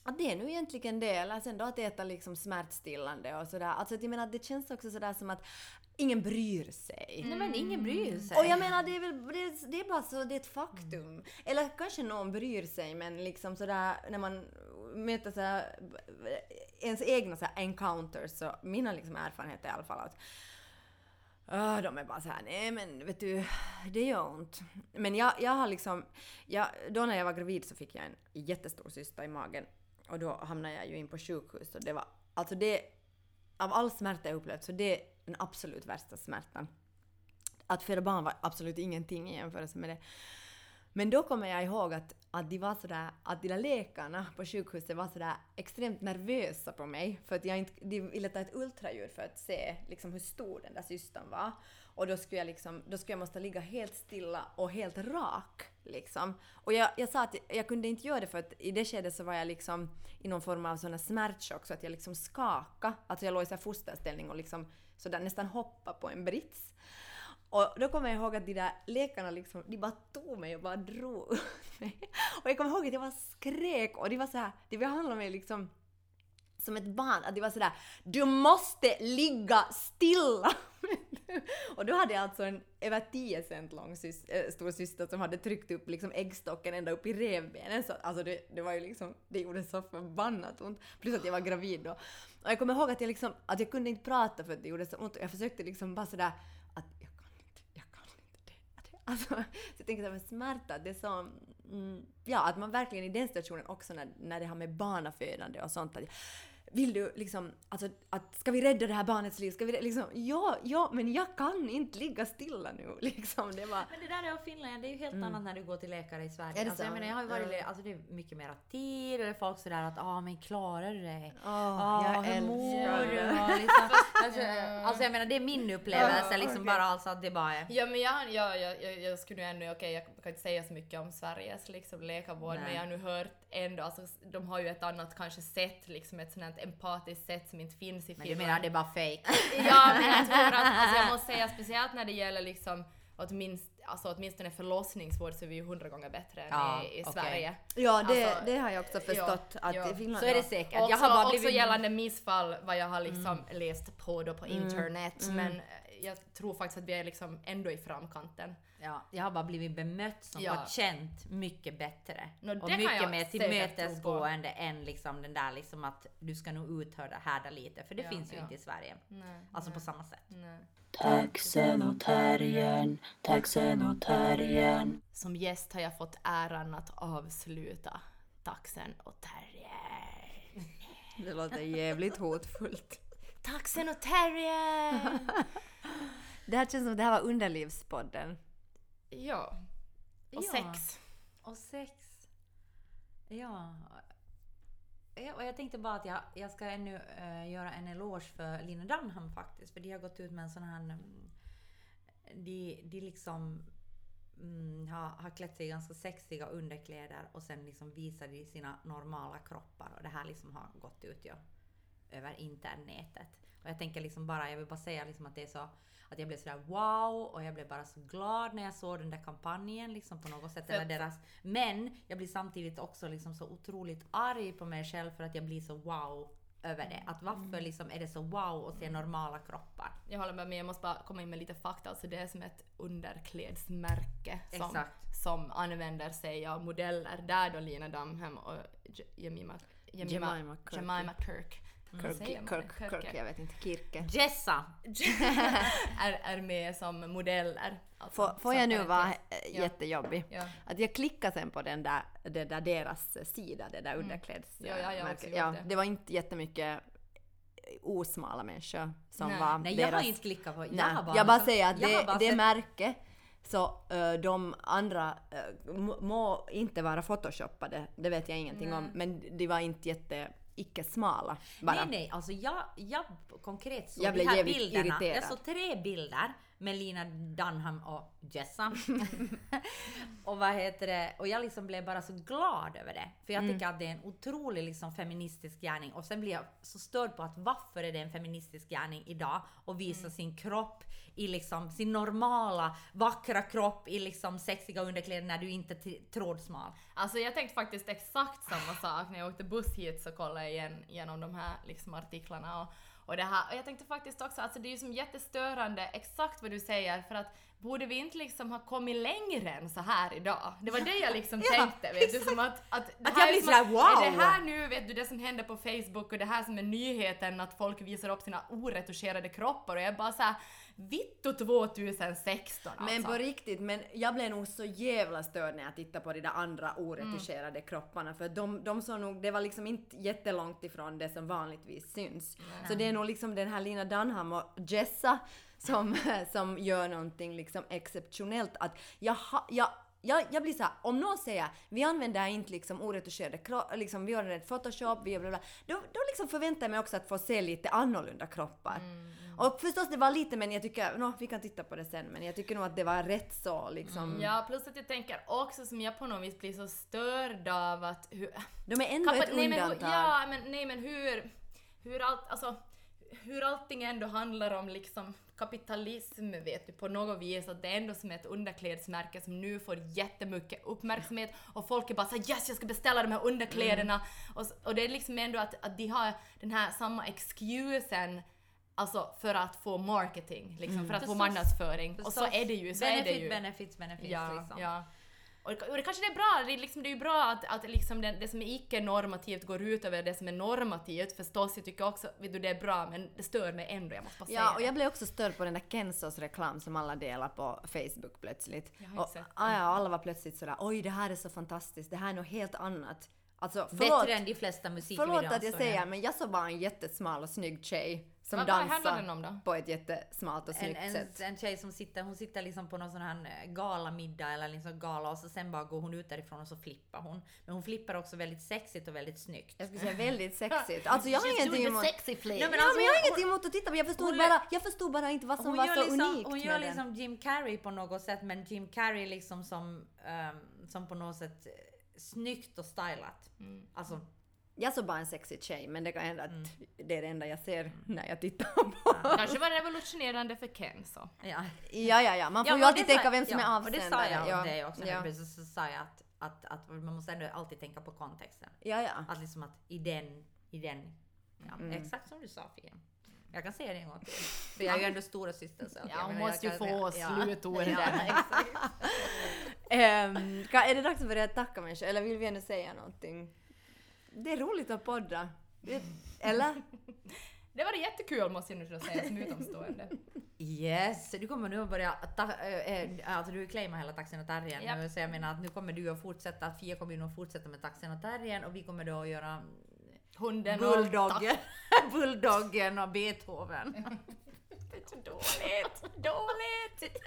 att det är nu egentligen det, eller sen då att äta liksom smärtstillande och sådär. Alltså att jag menar det känns också sådär som att ingen bryr sig. Nej men ingen bryr sig. Och jag menar det är väl, det det är bara så, det är ett faktum. Eller kanske någon bryr sig men liksom sådär när man möter sådär ens egna sådär encounters så mina liksom erfarenheter i alla fall att Ah, de är bara såhär, nej men vet du, det gör ont. Men jag, jag har liksom, jag, då när jag var gravid så fick jag en jättestor cysta i magen och då hamnade jag ju in på sjukhus och det var, alltså det, av all smärta jag upplevt så det är den absolut värsta smärtan. Att föda barn var absolut ingenting i jämförelse med det. Men då kommer jag ihåg att, att de var sådär, att de där läkarna på sjukhuset var sådär extremt nervösa på mig för att jag inte, de ville ta ett ultraljud för att se liksom hur stor den där cystan var. Och då skulle jag liksom, då skulle jag måste ligga helt stilla och helt rak liksom. Och jag, jag sa att jag, jag kunde inte göra det för att i det skedet så var jag liksom i någon form av sån här smärtchock så att jag liksom skakade. Alltså jag låg i så fosterställning och liksom sådär nästan hoppade på en brits. Och då kommer jag ihåg att de där läkarna liksom, de bara tog mig och bara drog ut mig. Och jag kommer ihåg att jag bara skrek och de var så här, de behandlade mig liksom som ett barn. Att de var sådär Du måste ligga stilla! och då hade jag alltså en över 10 cent lång sys- äh, stor syster som hade tryckt upp liksom äggstocken ända upp i revbenen. Så, alltså det, det var ju liksom, det gjorde så förbannat ont. Plus att jag var gravid då. Och jag kommer ihåg att jag liksom, att jag kunde inte prata för att det gjorde så ont. Och jag försökte liksom bara sådär att jag kan inte, jag kan inte det. det. Alltså, så jag tänker såhär smärta, det är så, mm, ja att man verkligen i den situationen också när, när det har med barnafödande och sånt att vill du liksom, alltså att ska vi rädda det här barnets liv? Ska vi liksom, ja, ja, men jag kan inte ligga stilla nu liksom. Det var, Men det där är av Finland, det är ju helt annat när du går till läkare i Sverige. Mm. Alltså, jag menar, jag har ju varit, Ja. alltså det är mycket mer tid och det är folk sådär att ah men klarar du det? Åh, Ah, jag hur mår du? liksom, alltså, alltså jag menar det är min upplevelse liksom bara alltså att det bara är Ja men jag, jag, jag, jag, jag skulle nu ännu, okej jag kan inte säga så mycket om Sveriges liksom, läkarvård Nej. men jag har nu hört ändå, alltså de har ju ett annat kanske sätt, liksom ett sånt empatiskt sätt som inte finns i Men du Finland. menar det är bara fake? Ja men jag tror att, alltså jag måste säga speciellt när det gäller liksom åtminst, alltså åtminstone förlossningsvård så är vi ju hundra gånger bättre än Ja, i, i okej. Sverige. ja, det, Alltså, det har jag också förstått ja, att ja. i Finland... Så är det säkert. Också, jag har bara också blivit... gällande missfall vad jag har liksom läst på då på internet men eh, jag tror faktiskt att vi är liksom ändå i framkanten. Ja, jag har bara blivit bemött som Ja. patient mycket bättre. Det och mycket mer tillmötesgående än liksom den där liksom att du ska nog uthärda härda lite, för det Ja, finns ju ja. inte i Sverige. Nej, Alltså på samma sätt. nej. Taxen och terriern, taxen och terriern. Som gäst har jag fått äran att avsluta Taxen och Terrier. Det låter jävligt hotfullt. Taxen och Terrier! Det här känns som att det här var Underlivspodden. ja. Och Ja. sex. Och sex. Ja. ja. Och jag tänkte bara att jag, jag ska ännu eh, göra en eloge för Lina Dunham faktiskt. För de har gått ut med en sån här... mm, De, de liksom mm, har, har klätt sig i ganska sexiga underkläder och sen liksom visar de sina normala kroppar. Och det här liksom har gått ut ja, över internetet. Och jag tänker liksom bara, jag vill bara säga liksom att det är så att jag blev sådär wow och jag blev bara så glad när jag såg den där kampanjen liksom på något sätt. Eller deras, men jag blir samtidigt också liksom så otroligt arg på mig själv för att jag blir så wow över det. Att varför liksom är det så wow att se normala kroppar? Jag håller med, men jag måste bara komma in med lite fakta. Alltså det är som ett underklädsmärke som, Exakt. som använder sig av modeller. Där då Lina Dunham och Jemima, Jemima, Jemima Kirk. Jemima Kirk. Kirk, Säger man Kirk, det? Kirk, jag vet inte, Kirke. Jessa! är, är med som modeller. Alltså, Får, får jag nu vara Ja. jättejobbig? Ja. Att jag klickade sen på den där, den där deras sida, det där underkläds... Mm. Ja, ja, jag också gjort ja, det. det var inte jättemycket osmala människor som Nej. var Nej, deras... jag har inte klickat på. Jag, Nej, bara, jag bara liksom- säger att det, bara det märke så ö, de andra ö, må, inte vara photoshoppade, det vet jag ingenting om, men de var inte jätte icke-smala bara. Nej, nej, alltså jag, jag konkret såg Jag de här bilderna. irriterad. Jag såg tre bilder med Lina Dunham och Jessa. och vad heter det? Och jag liksom blev bara så glad över det. För Mm. jag tycker att det är en otrolig liksom feministisk gärning. Och sen blir jag så störd på att varför är det en feministisk gärning idag att visa Mm. sin kropp i liksom sin normala vackra kropp i liksom sexiga underkläder när du inte är trådsmal. Alltså jag tänkte faktiskt exakt samma sak när jag åkte buss hit så kollade jag igen, igenom de här liksom artiklarna och, och det här. Och jag tänkte faktiskt också, alltså det är ju som jättestörande exakt vad du säger för att borde vi inte liksom ha kommit längre än så här idag? Det var det jag liksom Ja, tänkte, vet du, som att... Att, Att jag blir att- wow! Är det här nu, vet du, det som händer på Facebook och det här som är nyheten att folk visar upp sina oretuscherade kroppar och jag bara såhär, vittu 2016 alltså. Men på riktigt, men jag blev nog så jävla störd när jag tittade på de där andra oretuscherade kropparna för de, de såg nog, det var liksom inte jättelångt ifrån det som vanligtvis syns. Så det är nog liksom den här Lina Dunham och Jessa som, som gör någonting liksom exceptionellt att jag, ha, jag jag, jag blir såhär, om någon säger vi använder inte liksom oretuscherade liksom, vi använder photoshop, vi bla bla, då, då liksom förväntar jag mig också att få se lite annorlunda kroppar. Och förstås det var lite men jag tycker, no, vi kan titta på det sen, men jag tycker nog att det var rätt så liksom. Ja, plus att jag tänker också som jag på något vis blir så störd av att hur... De är ändå Kappa- ett nej, men, hur- undantag. Ja, men nej men hur... Hur allt, alltså... Hur allting ändå handlar om liksom kapitalism vet du på något vis att det är ändå som ett underklädsmärke som nu får jättemycket uppmärksamhet och folk är bara såhär yes jag ska beställa de här underkläderna Mm. och, och det är liksom ändå att, att de har den här samma excusen Alltså för att få marketing, liksom, för att få marknadsföring. Och så är det ju. Så är det benefit, ju. benefits, benefits Ja, liksom. ja. Och, och det kanske det är bra, det är, liksom, det är ju bra att, att liksom det, det som är icke-normativt går ut över det som är normativt förstås. Jag tycker också vet du, det är bra men det stör mig ändå, jag måste bara säga Ja, och det. jag blev också störd på den där Kensos reklam som alla delar på Facebook plötsligt. Jag har inte och, sett ja, alla var plötsligt sådär oj det här är så fantastiskt, det här är något helt annat. Alltså förlåt, Bättre än de flesta musikvideor. förlåt att jag säger men jag såg bara en jättesmal och snygg tjej som Vad- dansar den på ett jättesmalt och en, snyggt en, sätt. en tjej som sitter, hon sitter liksom på någon sån här eh, galamiddag eller liksom gala och så sen bara går hon ut därifrån och så flippar hon. Men hon flippar också väldigt sexigt och väldigt snyggt. Jag skulle säga väldigt sexigt. Alltså jag har ingenting emot... sexy flip. Nej, men Ja, alltså, men jag har ingenting emot att titta på. Jag förstod, hon- bara, jag förstod bara inte vad som var så liksom, unikt hon gör med den. liksom Jim Carrey på något sätt, men Jim Carrey liksom som, ehm, som på något sätt snyggt och stylat. Mm. Alltså, Jag såg bara en sexig tjej, men det kan hända att Mm. det är det enda jag ser när jag tittar på. Kanske var revolutionerande för Ken så. ja. Ja, ja, ja. Man får Ja, ju alltid sa- tänka vem som ja, är Och det sa avsändare. jag ja. om dig också. Ja. Ja. Så, sa jag att, att, att man måste ändå alltid tänka på kontexten. ja, ja. Att liksom att i den, i den, ja, Mm. exakt som du sa Fia. Jag kan säga det en gång till. För jag är ju ändå stora syster så att Ja, jag hon måste ju få säga- ja. slutorden. Ja, exakt. Ka- är det dags att börja tacka människor eller vill vi ännu säga någonting? Det är roligt att podda. Det- Eller? Det var jättekul måste jag nu säga som utomstående. Yes, du kommer nu att börja, ta, äh, äh, alltså du claimar hela taxen och terriern Japp. nu så jag menar att nu kommer du att fortsätta, att Fia kommer ju nog fortsätta med taxen och terriern och vi kommer då att göra Hunden Bulldoggen, Bulldoggen och Beethoven. och... Dåligt! Dåligt!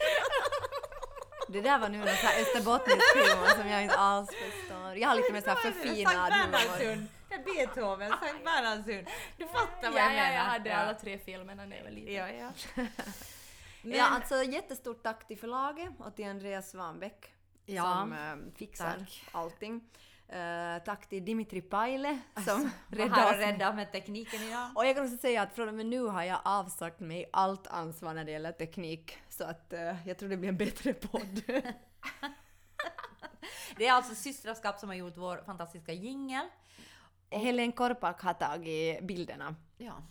Det där var nu någon sån här österbottnisk humor som jag inte alls förstår. Jag har lite mer så här förfinad humor. Beethoven, Sankt Bernhardshund. Du fattar vad Ja, jag ja, menar. jag hade ja. alla tre filmerna när jag var liten. Ja, ja. Ja, alltså jättestort tack till förlaget och till Andreas Svanbäck Ja, som eh, fixar tack. allting. Eh, tack till Dimitri Paile som Var räddade rädda med tekniken idag. Och jag kan också säga att från och med nu har jag avsagt mig allt ansvar när det gäller teknik. Så att eh, jag tror det blir en bättre podd. Det är alltså Systraskap som har gjort vår fantastiska jingel. Helen Korpak har tagit bilderna. Ja.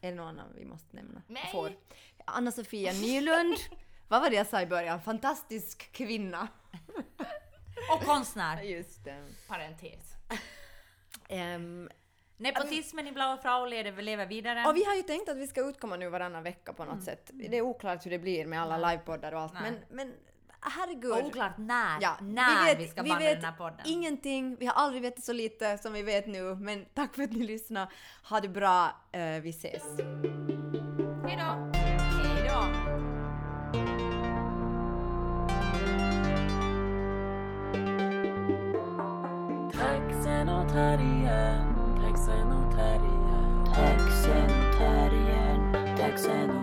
Är det någon annan vi måste nämna? Nej. Får. Anna-Sofia Nylund. Vad var det jag sa i början? Fantastisk kvinna. Och konstnär. Just det. Parentes. Ehm, Nepotismen i Blaue Frau lever, vidare. och vi har ju tänkt att vi ska utkomma nu varannan vecka på något sätt. Det är oklart hur det blir med alla livepoddar och allt. Nej. Men, men herregud. Och oklart när, Ja, när vi, ska vi banda vet den här podden. ingenting. Vi har aldrig vetat så lite som vi vet nu. Men tack för att ni lyssnade. Ha det bra. Eh, vi ses. Hejdå! Hej då! Taxen och terriern,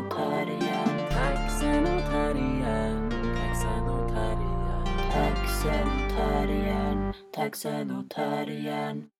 terriern, taxen och terriern, taxen och terriern, taxen och terriern. och och.